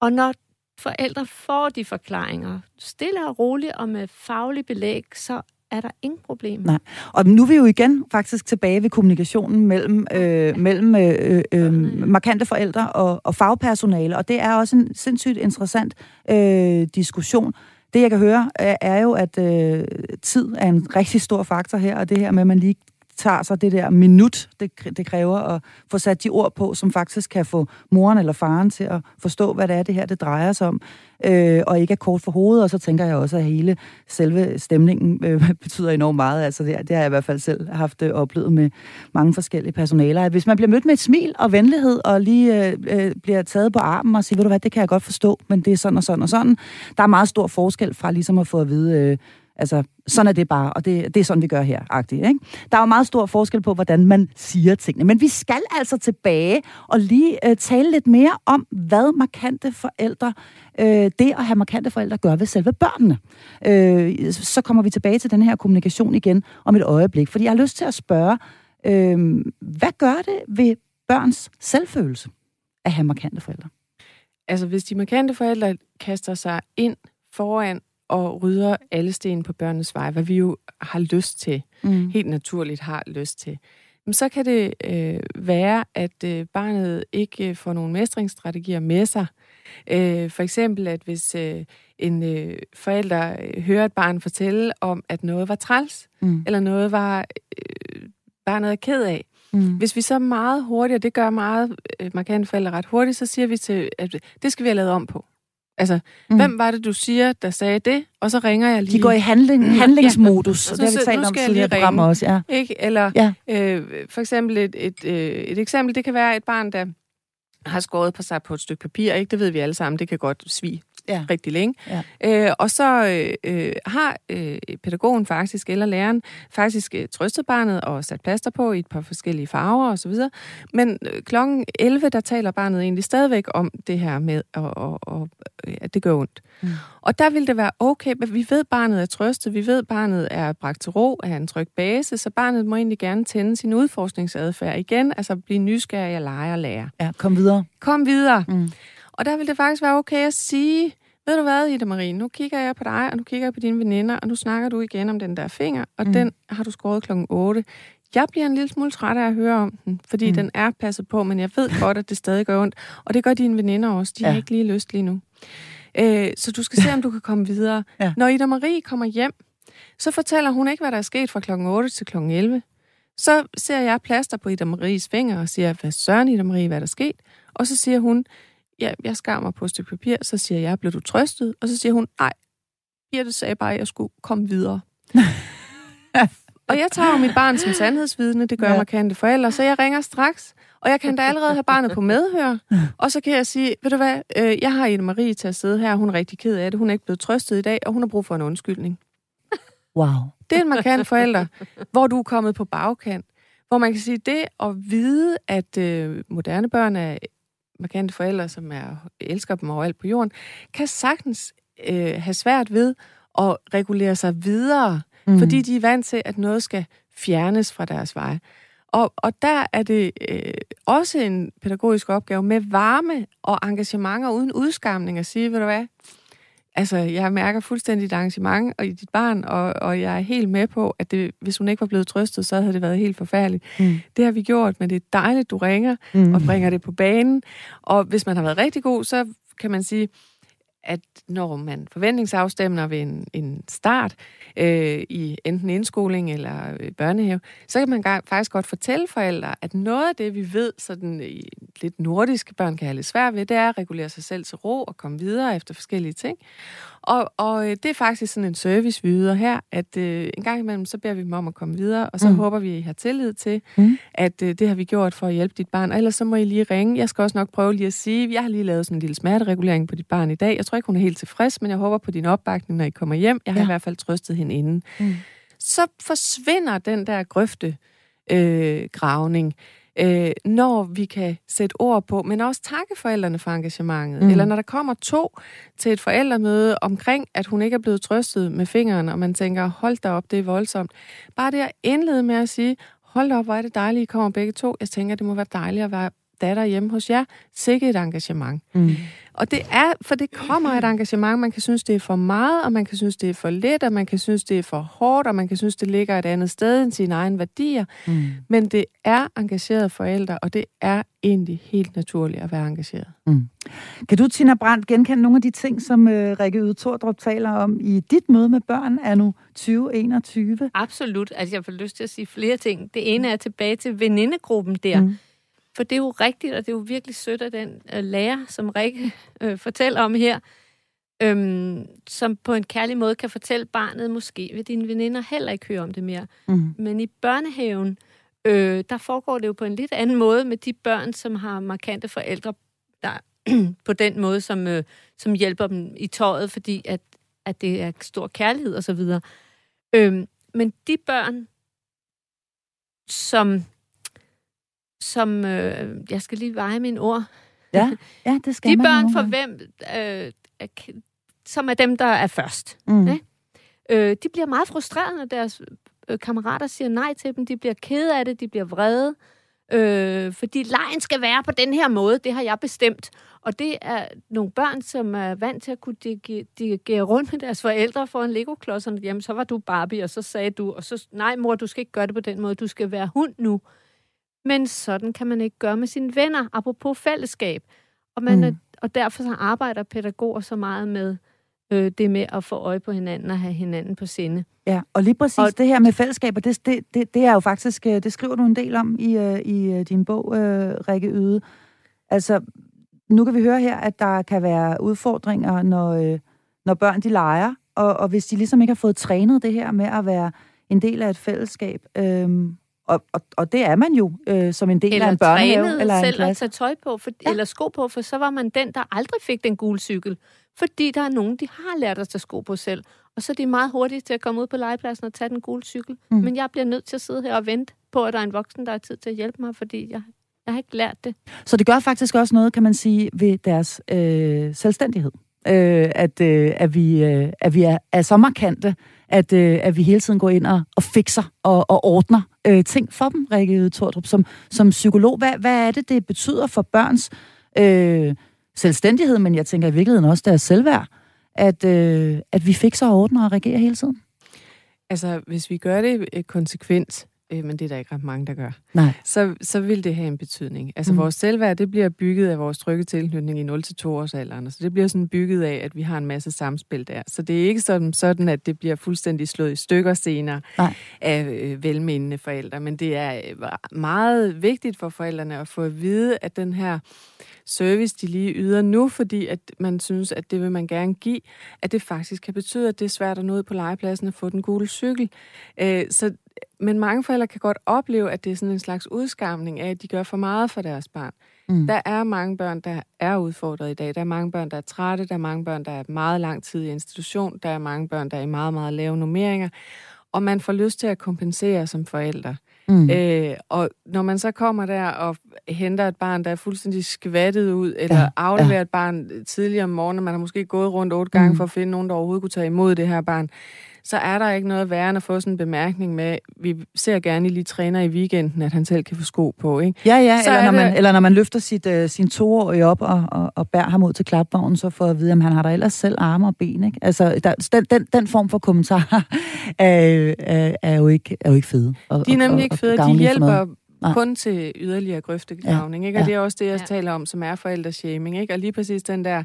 Og når forældre får de forklaringer, stille og roligt og med faglig belæg, så er der ingen problem. Nej. Og nu er vi jo igen faktisk tilbage ved kommunikationen mellem, øh, mellem øh, øh, markante forældre og, og fagpersonale, og det er også en sindssygt interessant øh, diskussion. Det, jeg kan høre, er, er jo, at øh, tid er en rigtig stor faktor her, og det her med, at man lige tager sig det der minut, det, det kræver at få sat de ord på, som faktisk kan få moren eller faren til at forstå, hvad det er, det her det drejer sig om, øh, og ikke er kort for hovedet. Og så tænker jeg også, at hele selve stemningen øh, betyder enormt meget. Altså det, det har jeg i hvert fald selv haft øh, oplevet med mange forskellige personaler. At hvis man bliver mødt med et smil og venlighed, og lige øh, øh, bliver taget på armen og siger, ved du hvad, det kan jeg godt forstå, men det er sådan og sådan og sådan. Der er meget stor forskel fra ligesom at få at vide... Øh, Altså, sådan er det bare, og det, det er sådan, vi gør her, agtigt, ikke? Der er jo meget stor forskel på, hvordan man siger tingene. Men vi skal altså tilbage og lige øh, tale lidt mere om, hvad markante forældre, øh, det at have markante forældre, gør ved selve børnene. Øh, så kommer vi tilbage til den her kommunikation igen om et øjeblik. Fordi jeg har lyst til at spørge, øh, hvad gør det ved børns selvfølelse at have markante forældre? Altså, hvis de markante forældre kaster sig ind foran og rydder alle sten på børnenes vej, hvad vi jo har lyst til, mm. helt naturligt har lyst til, så kan det øh, være, at øh, barnet ikke får nogen mestringsstrategier med sig. Øh, for eksempel, at hvis øh, en øh, forælder øh, hører et barn fortælle om, at noget var træls, mm. eller noget var øh, barnet er ked af, Mm. Hvis vi så meget hurtigt, og det gør meget øh, markante forældre ret hurtigt, så siger vi til, at det skal vi have lavet om på. Altså, mm. hvem var det, du siger, der sagde det? Og så ringer jeg lige. De går i handling, handlingsmodus, ja. og det har vi talt om tidligere programmer også. Ja. Ikke? Eller ja. øh, for eksempel et, et, øh, et eksempel, det kan være et barn, der har skåret på sig på et stykke papir. Ikke? Det ved vi alle sammen, det kan godt svige ja. rigtig længe. Ja. Øh, og så øh, har øh, pædagogen faktisk, eller læreren, faktisk øh, trøstet barnet og sat plaster på i et par forskellige farver osv. Men øh, klokken 11, der taler barnet egentlig stadigvæk om det her med, og, og, og, at det gør ondt. Mm. Og der vil det være okay, at vi ved, barnet er trøstet, vi ved, barnet er bragt til ro, er en tryg base, så barnet må egentlig gerne tænde sin udforskningsadfærd igen, altså blive nysgerrig og lege og lære. Ja, kom videre. Kom videre. Mm. Og der vil det faktisk være okay at sige, ved du hvad, Ida Marie, nu kigger jeg på dig, og nu kigger jeg på dine veninder, og nu snakker du igen om den der finger, og mm. den har du skåret klokken 8. Jeg bliver en lille smule træt af at høre om den, fordi mm. den er passet på, men jeg ved godt, at det stadig gør ondt. Og det gør dine veninder også. De ja. har ikke lige lyst lige nu. Øh, så du skal se, om du kan komme videre. Ja. Når Ida Marie kommer hjem, så fortæller hun ikke, hvad der er sket fra klokken 8 til klokken 11. Så ser jeg plaster på Ida Maries fingre og siger, hvad søren Ida Marie, hvad der er sket? Og så siger hun, ja, jeg skar mig på et stykke papir, så siger jeg, blev du trøstet? Og så siger hun, nej, Birte sagde bare, at jeg skulle komme videre. og jeg tager mit barn som sandhedsvidne, det gør ja. markante forældre, så jeg ringer straks, og jeg kan da allerede have barnet på medhør, og så kan jeg sige, ved du hvad, øh, jeg har Ida Marie til at sidde her, hun er rigtig ked af det, hun er ikke blevet trøstet i dag, og hun har brug for en undskyldning. Wow. Det er en markant forælder, hvor du er kommet på bagkant. Hvor man kan sige, det at vide, at øh, moderne børn er markante forældre, som er, elsker dem overalt på jorden, kan sagtens øh, have svært ved at regulere sig videre, mm. fordi de er vant til, at noget skal fjernes fra deres vej. Og, og der er det øh, også en pædagogisk opgave med varme og engagementer uden udskamning at sige, ved du hvad, altså, jeg mærker fuldstændig et arrangement og i dit barn, og, og jeg er helt med på, at det, hvis hun ikke var blevet trøstet, så havde det været helt forfærdeligt. Mm. Det har vi gjort, men det er dejligt, du ringer mm. og bringer det på banen. Og hvis man har været rigtig god, så kan man sige, at når man forventningsafstemmer ved en, en start øh, i enten indskoling eller øh, børnehave, så kan man faktisk godt fortælle forældre, at noget af det, vi ved, sådan i lidt nordiske børn kan have lidt svært ved, det er at regulere sig selv til ro og komme videre efter forskellige ting. Og, og øh, det er faktisk sådan en service, vi yder her, at øh, en gang imellem, så beder vi dem om at komme videre, og så mm. håber vi, at I har tillid til, mm. at øh, det har vi gjort for at hjælpe dit barn. Og ellers så må I lige ringe. Jeg skal også nok prøve lige at sige, jeg har lige lavet sådan en lille smerteregulering på dit barn i dag. Jeg tror ikke, hun er helt tilfreds, men jeg håber på din opbakning, når I kommer hjem. Jeg har ja. i hvert fald trøstet hende inden. Mm. Så forsvinder den der grøfte øh, gravning øh, når vi kan sætte ord på, men også takke forældrene for engagementet. Mm. Eller når der kommer to til et forældremøde omkring, at hun ikke er blevet trøstet med fingeren, og man tænker, hold da op, det er voldsomt. Bare det at indlede med at sige, hold da op, hvor er det dejligt, I kommer begge to. Jeg tænker, det må være dejligt at være datter hjemme hos jer. Sikke et engagement. Mm. Og det er, for det kommer et engagement, man kan synes, det er for meget, og man kan synes, det er for lidt, og man kan synes, det er for hårdt, og man kan synes, det ligger et andet sted end sine egne værdier. Mm. Men det er engagerede forældre, og det er egentlig helt naturligt at være engageret. Mm. Kan du, Tina Brandt, genkende nogle af de ting, som øh, Rikke Yde Tordrup taler om i dit møde med børn er nu 2021? Absolut. Altså, jeg får lyst til at sige flere ting. Det ene er tilbage til venindegruppen der. Mm for det er jo rigtigt, og det er jo virkelig sødt af den øh, lærer, som Rikke øh, fortæller om her, øhm, som på en kærlig måde kan fortælle barnet, måske vil dine veninder heller ikke høre om det mere. Mm. Men i børnehaven, øh, der foregår det jo på en lidt anden måde med de børn, som har markante forældre, der på den måde, som, øh, som hjælper dem i tøjet, fordi at, at det er stor kærlighed og så videre. Øhm, men de børn, som, som øh, jeg skal lige veje mine ord, Ja, ja det skal de man børn, for hvem, øh, er- som er dem, der er først, Mm. ikke? øh, de bliver meget frustrerede, når deres øh, kammerater siger nej til dem. De bliver kede af det, de bliver vrede. Øh, fordi lejen skal være på den her måde, det har jeg bestemt. Og det er nogle børn, som er vant til at kunne dirige- dirigere rundt med deres forældre for en Lego-klods. og Jamen, så var du Barbie, og så sagde du, og så, nej mor, du skal ikke gøre det på den måde, du skal være hund nu. Men sådan kan man ikke gøre med sine venner, apropos fællesskab. Og, man Mm. er, og derfor så arbejder pædagoger så meget med øh, det med at få øje på hinanden og have hinanden på sinde. Ja, og lige præcis og det her med fællesskaber, det, det, det, det er jo faktisk, øh, det skriver du en del om i, øh, i øh, din bog, øh, Rikke Yde. Altså, nu kan vi høre her, at der kan være udfordringer, når, øh, når børn de leger, og, og hvis de ligesom ikke har fået trænet det her med at være en del af et fællesskab, øh, og, og, og det er man jo øh, som en del eller af en børnehave eller en selv at klasse. tage tøj på, for, Ja. eller sko på, for så var man den, der aldrig fik den gule cykel. Fordi der er nogen, de har lært at tage sko på selv. Og så er de meget hurtige til at komme ud på legepladsen og tage den gule cykel. Mm. Men jeg bliver nødt til at sidde her og vente på, at der er en voksen, der har tid til at hjælpe mig, fordi jeg, jeg har ikke lært det. Så det gør faktisk også noget, kan man sige, ved deres øh, selvstændighed. Øh, at, øh, at vi, øh, at vi er, er så markante, at, øh, at vi hele tiden går ind og, og fikser og, og ordner øh, ting for dem, Rikke Tordrup, som, som psykolog. Hvad, hvad er det, det betyder for børns øh, selvstændighed, men jeg tænker i virkeligheden også deres selvværd, at, øh, at vi fikser og ordner og reagerer hele tiden? Altså, hvis vi gør det øh, konsekvent, øh, men det er der ikke ret mange, der gør, Nej. så, så vil det have en betydning. Altså, Mm. vores selvværd, det bliver bygget af vores trygge tilknytning i 0-2 års alderen. Så det bliver sådan bygget af, at vi har en masse samspil der. Så det er ikke sådan, sådan at det bliver fuldstændig slået i stykker senere Nej. af øh, velmenende forældre. Men det er øh, meget vigtigt for forældrene at få at vide, at den her service, de lige yder nu, fordi at man synes, at det vil man gerne give, at det faktisk kan betyde, at det er svært at nå ud på legepladsen og få den gule cykel. Øh, så, men mange forældre kan godt opleve, at det er sådan en slags udskamning af, at de gør for meget for deres barn. Mm. Der er mange børn, der er udfordret i dag. Der er mange børn, der er trætte. Der er mange børn, der er meget lang tid i institution. Der er mange børn, der er i meget, meget lave nummeringer. Og man får lyst til at kompensere som forældre. Mm. Øh, og når man så kommer der og henter et barn, der er fuldstændig skvattet ud, eller Ja, afleverer ja. et barn tidligere om morgenen, man har måske gået rundt otte gange mm. for at finde nogen, der overhovedet kunne tage imod det her barn, så er der ikke noget værre end at få sådan en bemærkning med, vi ser gerne, lige træner i weekenden, at han selv kan få sko på, ikke? Ja, ja, Så eller er når, man, det- eller når man løfter sit, øh, sin toårige op og, og, og bærer ham ud til klapvognen, så får at vide, at han har da ellers selv arme og ben. Ikke? Altså, der, den, den, den form for kommentar er, er, er, jo, ikke, er jo ikke fede. Og, De er og- nemlig og- ikke og fede, de for noget. hjælper Nej. kun til yderligere grøftegravning, ja. ikke? Og Ja. det er også det, jeg Ja. taler om, som er forældreshaming, ikke? Og lige præcis den der,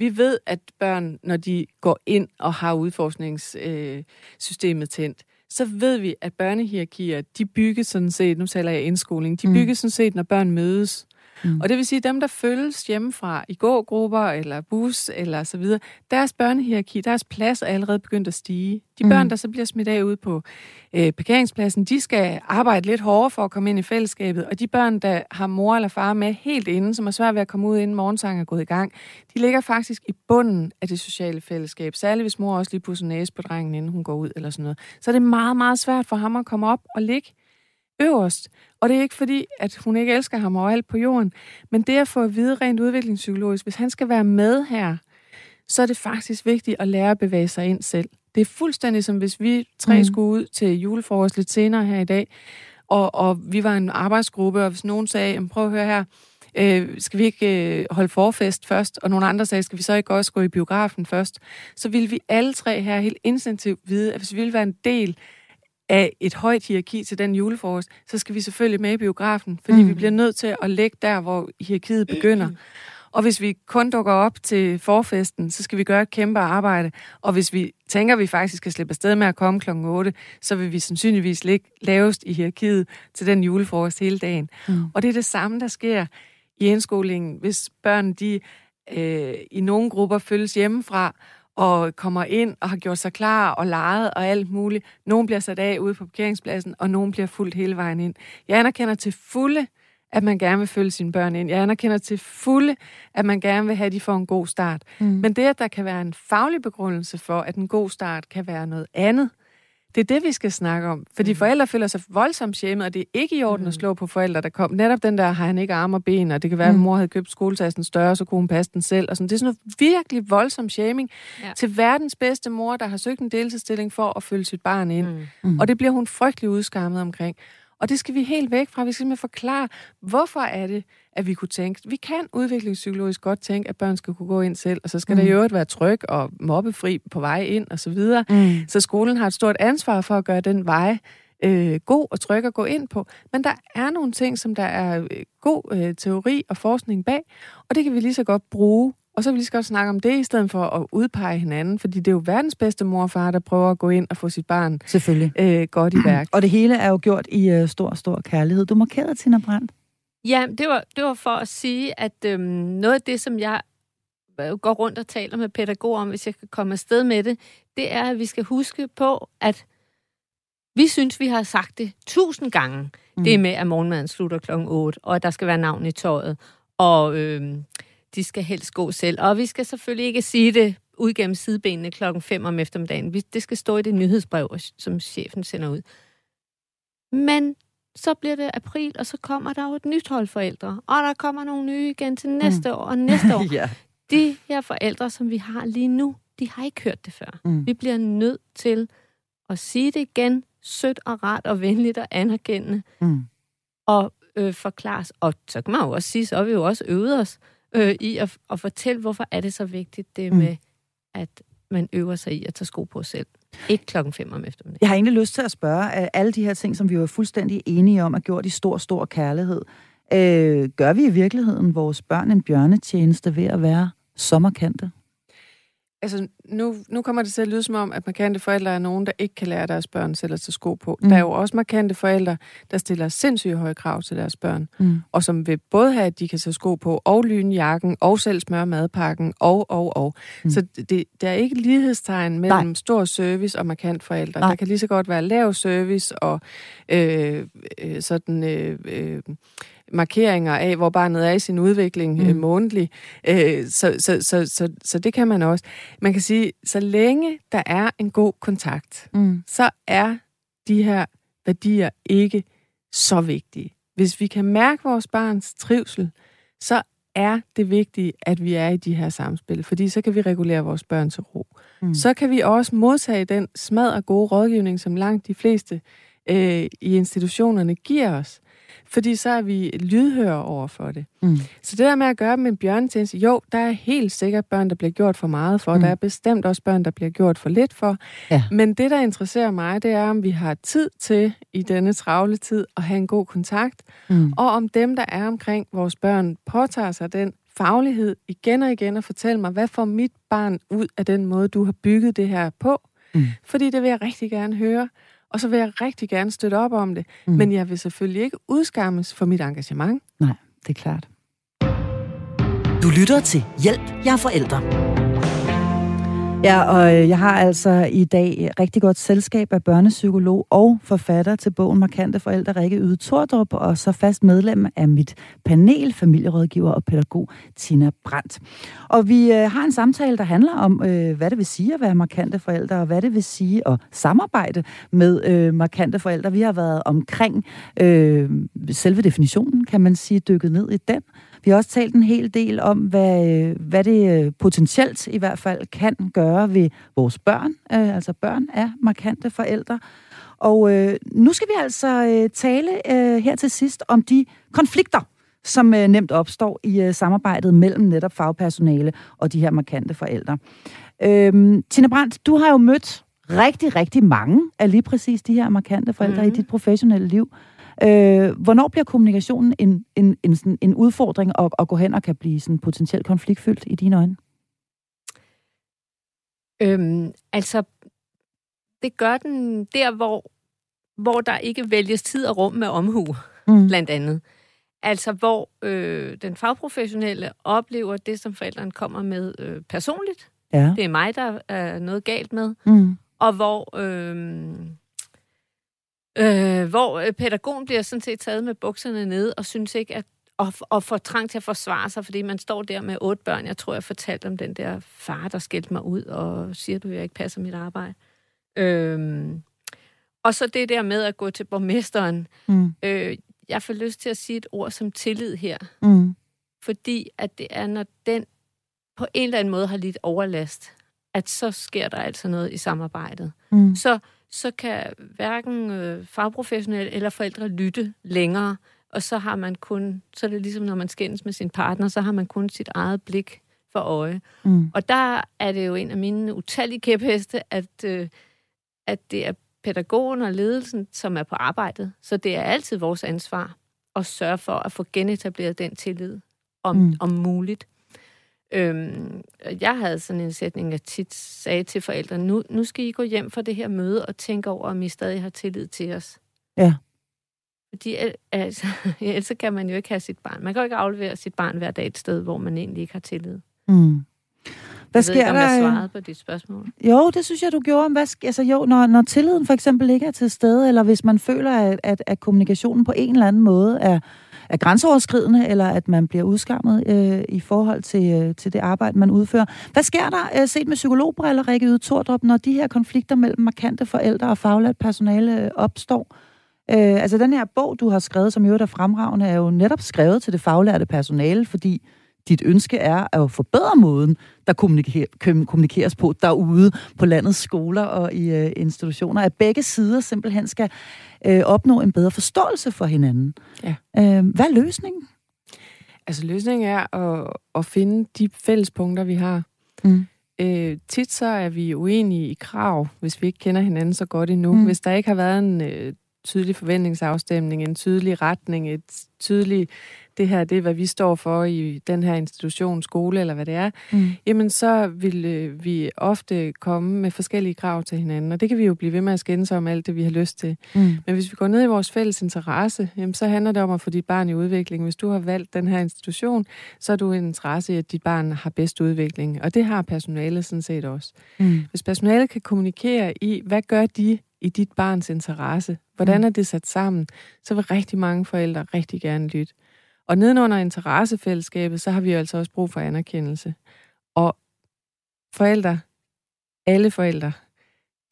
vi ved, at børn, når de går ind og har udforskningssystemet øh, tændt, så ved vi, at børnehierarkier, de bygges sådan set, nu taler jeg indskoling, de Mm. bygges sådan set, når børn mødes. Mm. Mm. Og det vil sige, at dem, der følges hjemmefra i gågrupper eller bus eller så videre, deres børnehierarki, deres plads er allerede begyndt at stige. De Mm. børn, der så bliver smidt af ude på øh, parkeringspladsen, de skal arbejde lidt hårdere for at komme ind i fællesskabet. Og de børn, der har mor eller far med helt inde, som er svært ved at komme ud, inden morgensang er gået i gang, de ligger faktisk i bunden af det sociale fællesskab. Særligt hvis mor også lige pusser næse på drengen, inden hun går ud eller sådan noget. Så er det meget, meget svært for ham at komme op og ligge øverst. Og det er ikke fordi, at hun ikke elsker ham overalt på jorden, men det at få at vide rent udviklingspsykologisk, hvis han skal være med her, så er det faktisk vigtigt at lære at bevæge sig ind selv. Det er fuldstændig som hvis vi tre Mm. skulle ud til julefrokost lidt senere her i dag, og, og vi var en arbejdsgruppe, og hvis nogen sagde, "Jamen, prøv at høre her, øh, skal vi ikke øh, holde forfest først? Og nogle andre sagde, skal vi så ikke også gå i biografen først? Så ville vi alle tre her helt instinktivt vide, at hvis vi ville være en del af et højt hierarki til den julefrokost, så skal vi selvfølgelig med i biografen, fordi Mm. vi bliver nødt til at ligge der, hvor hierarkiet begynder. Og hvis vi kun dukker op til forfesten, så skal vi gøre et kæmpe arbejde. Og hvis vi tænker, at vi faktisk skal slippe afsted med at komme klokken 8, så vil vi sandsynligvis ligge lavest i hierarkiet til den julefrokost hele dagen. Mm. Og det er det samme, der sker i indskolingen, hvis børn de øh, i nogle grupper følges hjemmefra, og kommer ind og har gjort sig klar og leget og alt muligt. Nogle bliver sat af ude på parkeringspladsen, og nogle bliver fuldt hele vejen ind. Jeg anerkender til fulde, at man gerne vil følge sine børn ind. Jeg anerkender til fulde, at man gerne vil have, at de får en god start. Mm. Men det, at der kan være en faglig begrundelse for, at en god start kan være noget andet, Det er det, vi skal snakke om. Fordi mm. forældre føler sig voldsomt shamed, og det er ikke i orden mm. at slå på forældre, der kom. Netop den der, har han ikke arme og ben, og det kan være, mm. at mor havde købt skoletassen større, så kunne hun passe den selv. Og sådan. Det er sådan noget virkelig voldsom shaming ja. til verdens bedste mor, der har søgt en deltidsstilling for at følge sit barn ind. Mm. Mm. Og det bliver hun frygtelig udskammet omkring. Og det skal vi helt væk fra. Vi skal simpelthen forklare, hvorfor er det, at vi kunne tænke, vi kan udviklingspsykologisk godt tænke, at børn skal kunne gå ind selv, og så skal mm. der i øvrigt være tryg og mobbefri på vej ind og så videre. Mm. Så skolen har et stort ansvar for at gøre den vej øh, god og tryg at gå ind på. Men der er nogle ting, som der er øh, god øh, teori og forskning bag, og det kan vi lige så godt bruge og så vil vi lige så godt snakke om det, i stedet for at udpege hinanden, fordi det er jo verdens bedste mor og far, der prøver at gå ind og få sit barn Selvfølgelig. Øh, godt i værk. Og det hele er jo gjort i uh, stor, stor kærlighed. Du markerede, Tina Brandt. Ja, det var, det var for at sige, at øhm, noget af det, som jeg øh, går rundt og taler med pædagoger om, hvis jeg kan komme afsted med det, det er, at vi skal huske på, at vi synes, vi har sagt det tusind gange. Mm. Det med, at morgenmaden slutter klokken 8, og at der skal være navn i tøjet, og øhm, de skal helst gå selv. Og vi skal selvfølgelig ikke sige det ud gennem sidebenene klokken 5 om eftermiddagen. Det skal stå i det nyhedsbrev, som chefen sender ud. Men så bliver det april, og så kommer der jo et nyt hold forældre. Og der kommer nogle nye igen til næste mm. år og næste år. ja. De her forældre, som vi har lige nu, de har ikke hørt det før. Mm. Vi bliver nødt til at sige det igen, sødt og rart og venligt og anerkendende. Mm. Og øh, forklares. Og så kan man jo også sige, så har vi jo også øvet os øh, i at, at fortælle, hvorfor er det så vigtigt, det mm. med, at man øver sig i at tage sko på selv. Ikke klokken 5 om eftermiddagen. Jeg har egentlig lyst til at spørge, at alle de her ting, som vi var fuldstændig enige om, er gjort i stor, stor kærlighed. Øh, gør vi i virkeligheden vores børn en bjørnetjeneste ved at være sommerkante? Altså, nu, nu kommer det til at lyde som om, at markante forældre er nogen, der ikke kan lære deres børn selv at tage sko på. Mm. Der er jo også markante forældre, der stiller sindssygt høje krav til deres børn, mm. og som vil både have, at de kan tage sko på, og lyne jakken, og selv smøre madpakken, og, og, og. Mm. Så det, der er ikke lighedstegn mellem Nej. stor service og markant forældre. Nej. Der kan lige så godt være lav service og øh, øh, sådan... Øh, øh, markeringer af, hvor barnet er i sin udvikling øh, mm. øh, månedlig. Øh, så, så, så, så, så det kan man også. Man kan sige, så længe der er en god kontakt, mm. så er de her værdier ikke så vigtige. Hvis vi kan mærke vores barns trivsel, så er det vigtigt, at vi er i de her samspil, fordi så kan vi regulere vores børn til ro. Mm. Så kan vi også modtage den smad og gode rådgivning, som langt de fleste øh, i institutionerne giver os fordi så er vi lydhøre over for det. Mm. Så det der med at gøre dem en bjørnetjeneste, jo, der er helt sikkert børn, der bliver gjort for meget for. Mm. Der er bestemt også børn, der bliver gjort for lidt for. Ja. Men det, der interesserer mig, det er, om vi har tid til i denne travle tid at have en god kontakt, mm. og om dem, der er omkring vores børn, påtager sig den faglighed igen og igen og fortælle mig, hvad får mit barn ud af den måde, du har bygget det her på? Mm. Fordi det vil jeg rigtig gerne høre. Og så vil jeg rigtig gerne støtte op om det. Mm. Men jeg vil selvfølgelig ikke udskammes for mit engagement. Nej, det er klart. Du lytter til Hjælp, jeg er forældre. Ja, og øh, jeg har altså i dag rigtig godt selskab af børnepsykolog og forfatter til bogen Markante Forældre, Rikke Yde Tordrup, og så fast medlem af mit panel, familierådgiver og pædagog Tina Brandt. Og vi øh, har en samtale, der handler om, øh, hvad det vil sige at være markante forældre, og hvad det vil sige at samarbejde med øh, markante forældre. Vi har været omkring øh, selve definitionen, kan man sige, dykket ned i den. Vi har også talt en hel del om, hvad, hvad det øh, potentielt i hvert fald kan gøre ved vores børn, øh, altså børn af markante forældre. Og øh, nu skal vi altså øh, tale øh, her til sidst om de konflikter, som øh, nemt opstår i øh, samarbejdet mellem netop fagpersonale og de her markante forældre. Øh, Tina Brandt, du har jo mødt rigtig, rigtig mange af lige præcis de her markante forældre mm. i mhm. dit professionelle liv. Øh, hvornår bliver kommunikationen en, en, en, sådan, en udfordring at, at gå hen og kan blive sådan potentielt konfliktfyldt i dine øjne? Øhm, altså, det gør den der, hvor, hvor der ikke vælges tid og rum med omhu, mm. blandt andet. Altså, hvor øh, den fagprofessionelle oplever det, som forældrene kommer med øh, personligt. Ja. Det er mig, der er noget galt med. Mm. Og hvor øh, Øh, hvor øh, pædagogen bliver sådan set taget med bukserne ned og synes ikke, at og, og får trang til at forsvare sig, fordi man står der med otte børn. Jeg tror, jeg fortalte om den der far, der skældte mig ud og siger, du ikke passer mit arbejde. Øhm, Og så det der med at gå til borgmesteren. Mm. Øh, jeg får lyst til at sige et ord som tillid her. Mm. Fordi at det er, når den på en eller anden måde har lidt overlast, at så sker der altså noget i samarbejdet. Mm. Så, så kan hverken øh, fagprofessionelle eller forældre lytte længere, og så har man kun, så er det ligesom når man skændes med sin partner, så har man kun sit eget blik for øje. Mm. Og der er det jo en af mine utallige kæpheste, at, øh, at det er pædagogen og ledelsen, som er på arbejdet. Så det er altid vores ansvar at sørge for at få genetableret den tillid, om, mm. om muligt. Øhm, jeg havde sådan en sætning, jeg tit sagde til forældrene, nu, nu skal I gå hjem fra det her møde og tænke over, om I stadig har tillid til os. Ja. Fordi al- altså, ellers kan man jo ikke have sit barn. Man kan jo ikke aflevere sit barn hver dag et sted, hvor man egentlig ikke har tillid. Mm. Hvad jeg ved ikke, sker om jeg der? svarede på dit spørgsmål. Jo, det synes jeg, du gjorde. Hvad, altså, jo, når, når tilliden for eksempel ikke er til stede, eller hvis man føler, at, at, at kommunikationen på en eller anden måde er, er grænseoverskridende, eller at man bliver udskammet øh, i forhold til, øh, til det arbejde, man udfører. Hvad sker der, øh, set med psykologbriller, Rikke Yde Tordrup, når de her konflikter mellem markante forældre og faglært personale øh, opstår? Øh, altså den her bog, du har skrevet, som jo er fremragende, er jo netop skrevet til det faglærte personale, fordi dit ønske er at forbedre måden, der kommunikeres på derude på landets skoler og i øh, institutioner, at begge sider simpelthen skal øh, opnå en bedre forståelse for hinanden. Ja. Øh, hvad er løsningen? Altså løsningen er at, at finde de fællespunkter, vi har. Mm. Øh, tit så er vi uenige i krav, hvis vi ikke kender hinanden så godt endnu. Mm. Hvis der ikke har været en øh, tydelig forventningsafstemning, en tydelig retning, et tydeligt, det her det er, hvad vi står for i den her institution, skole eller hvad det er, Mm. jamen så vil øh, vi ofte komme med forskellige krav til hinanden, og det kan vi jo blive ved med at skændes om alt det, vi har lyst til. Mm. Men hvis vi går ned i vores fælles interesse, jamen så handler det om at få dit barn i udvikling. Hvis du har valgt den her institution, så er du en interesse i, at dit barn har bedst udvikling. Og det har personalet sådan set også. Mm. Hvis personalet kan kommunikere i, hvad gør de i dit barns interesse? Hvordan Mm. er det sat sammen? Så vil rigtig mange forældre rigtig gerne lytte. Og nedenunder interessefællesskabet, så har vi altså også brug for anerkendelse. Og forældre, alle forældre,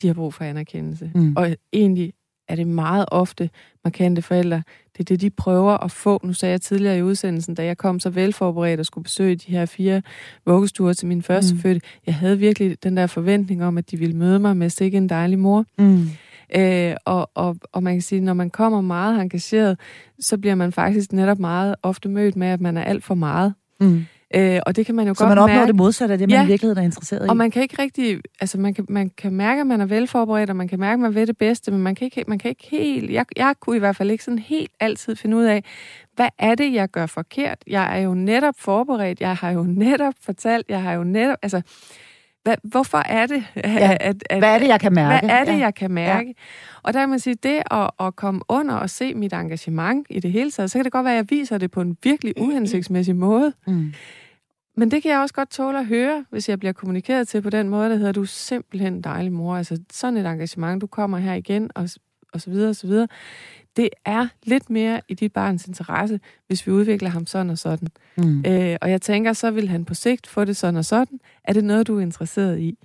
de har brug for anerkendelse. Mm. Og egentlig er det meget ofte markante forældre. Det er det, de prøver at få. Nu sagde jeg tidligere i udsendelsen, da jeg kom så velforberedt og skulle besøge de her fire vuggestuer til min første mm. fødte. Jeg havde virkelig den der forventning om, at de ville møde mig med sikke en dejlig mor. Mm. Øh, og, og, og man kan sige, når man kommer meget engageret, så bliver man faktisk netop meget ofte mødt med, at man er alt for meget. Mm. Øh, og det kan man jo Så godt man opnår mærke. det modsatte af det, man Ja. i virkeligheden er interesseret i. Og man kan ikke rigtig, altså man kan, man kan mærke, at man er velforberedt, og man kan mærke, at man ved det bedste, men man kan ikke, man kan ikke helt, jeg, jeg kunne i hvert fald ikke sådan helt altid finde ud af, hvad er det, jeg gør forkert? Jeg er jo netop forberedt, jeg har jo netop fortalt, jeg har jo netop, altså, hvad, hvorfor er det, Ja. Hvad er det, jeg kan mærke? hvad er det, Ja. jeg kan mærke? Ja. Og der kan man sige, det at, at komme under og se mit engagement i det hele taget, så kan det godt være, at jeg viser det på en virkelig uhensigtsmæssig måde. Mm. Men det kan jeg også godt tåle at høre, hvis jeg bliver kommunikeret til på den måde, der hedder, du er simpelthen en dejlig mor. Altså sådan et engagement, du kommer her igen, og, og så videre, og så videre. Det er lidt mere i dit barns interesse, hvis vi udvikler ham sådan og sådan. Mm. Øh, og jeg tænker, så vil han på sigt få det sådan og sådan. Er det noget, du er interesseret i?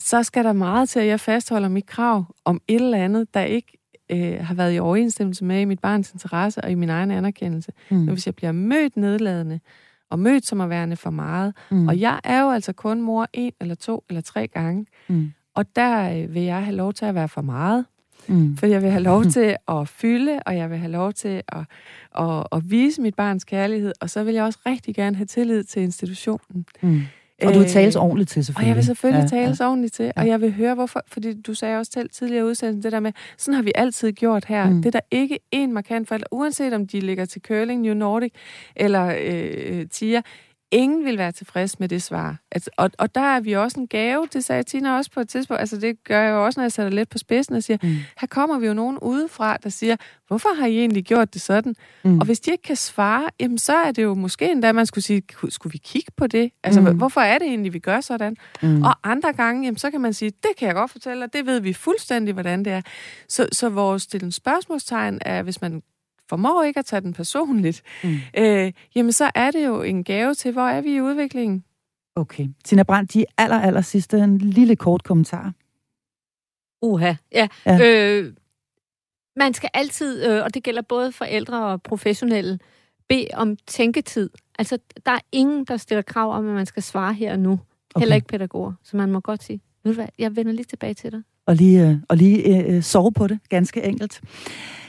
Så skal der meget til, at jeg fastholder mit krav om et eller andet, der ikke øh, har været i overensstemmelse med i mit barns interesse og i min egen anerkendelse. Mm. Men hvis jeg bliver mødt nedladende, og mødt som at værende for meget, Mm. og jeg er jo altså kun mor en eller to eller tre gange, Mm. og der øh, vil jeg have lov til at være for meget. Mm. For jeg vil have lov til at fylde, og jeg vil have lov til at, at, at vise mit barns kærlighed, og så vil jeg også rigtig gerne have tillid til institutionen. Mm. Og du vil Øh, tales ordentligt til, Og selvfølgelig. jeg vil selvfølgelig Ja, tales ja. ordentligt til, og jeg vil høre, hvorfor, fordi du sagde også til, tidligere udsendelsen, det der med, sådan har vi altid gjort her. Mm. Mm. Det er der ikke en markant forælder, uanset om de ligger til curling, New Nordic eller øh, TIA, ingen vil være tilfreds med det svar. Altså, og, og der er vi også en gave, det sagde Tina også på et tidspunkt, altså det gør jeg jo også, når jeg sætter lidt på spidsen og siger, Mm. her kommer vi jo nogen udefra, der siger, hvorfor har I egentlig gjort det sådan? Mm. Og hvis de ikke kan svare, jamen så er det jo måske endda, man skulle sige, "Ku- skulle vi kigge på det? Altså, mm. hvorfor er det egentlig, vi gør sådan? Mm. Og andre gange, jamen, så kan man sige, det kan jeg godt fortælle, og det ved vi fuldstændig, hvordan det er. Så, så vores stille spørgsmålstegn er, hvis man formår ikke at tage den personligt, Mm. øh, jamen så er det jo en gave til, hvor er vi i udviklingen? Okay. Tina Brandt, de aller, aller sidste, en lille kort kommentar. Uha, ja. Ja. Øh, Man skal altid, øh, og det gælder både forældre og professionelle, bede om tænketid. Altså, der er ingen, der stiller krav om, at man skal svare her og nu. Okay. Heller ikke pædagoger. Så man må godt sige, ved du hvad, jeg vender lige tilbage til dig. Og lige, øh, og lige øh, øh, sove på det, ganske enkelt.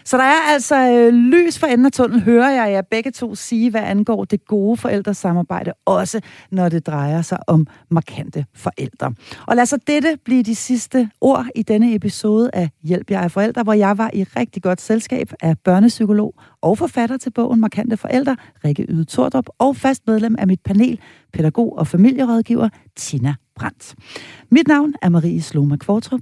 Så der er altså øh, lys for enden af tunnel, hører jeg jer begge to sige, hvad angår det gode forældresamarbejde, også når det drejer sig om markante forældre. Og lad så dette blive de sidste ord i denne episode af Hjælp jer af forældre, hvor jeg var i rigtig godt selskab af børnepsykolog og forfatter til bogen Markante Forældre, Rikke Yde Tordrup, og fast medlem af mit panel, pædagog og familierådgiver Tina Brandt. Mit navn er Marie Sloma Kvartrup.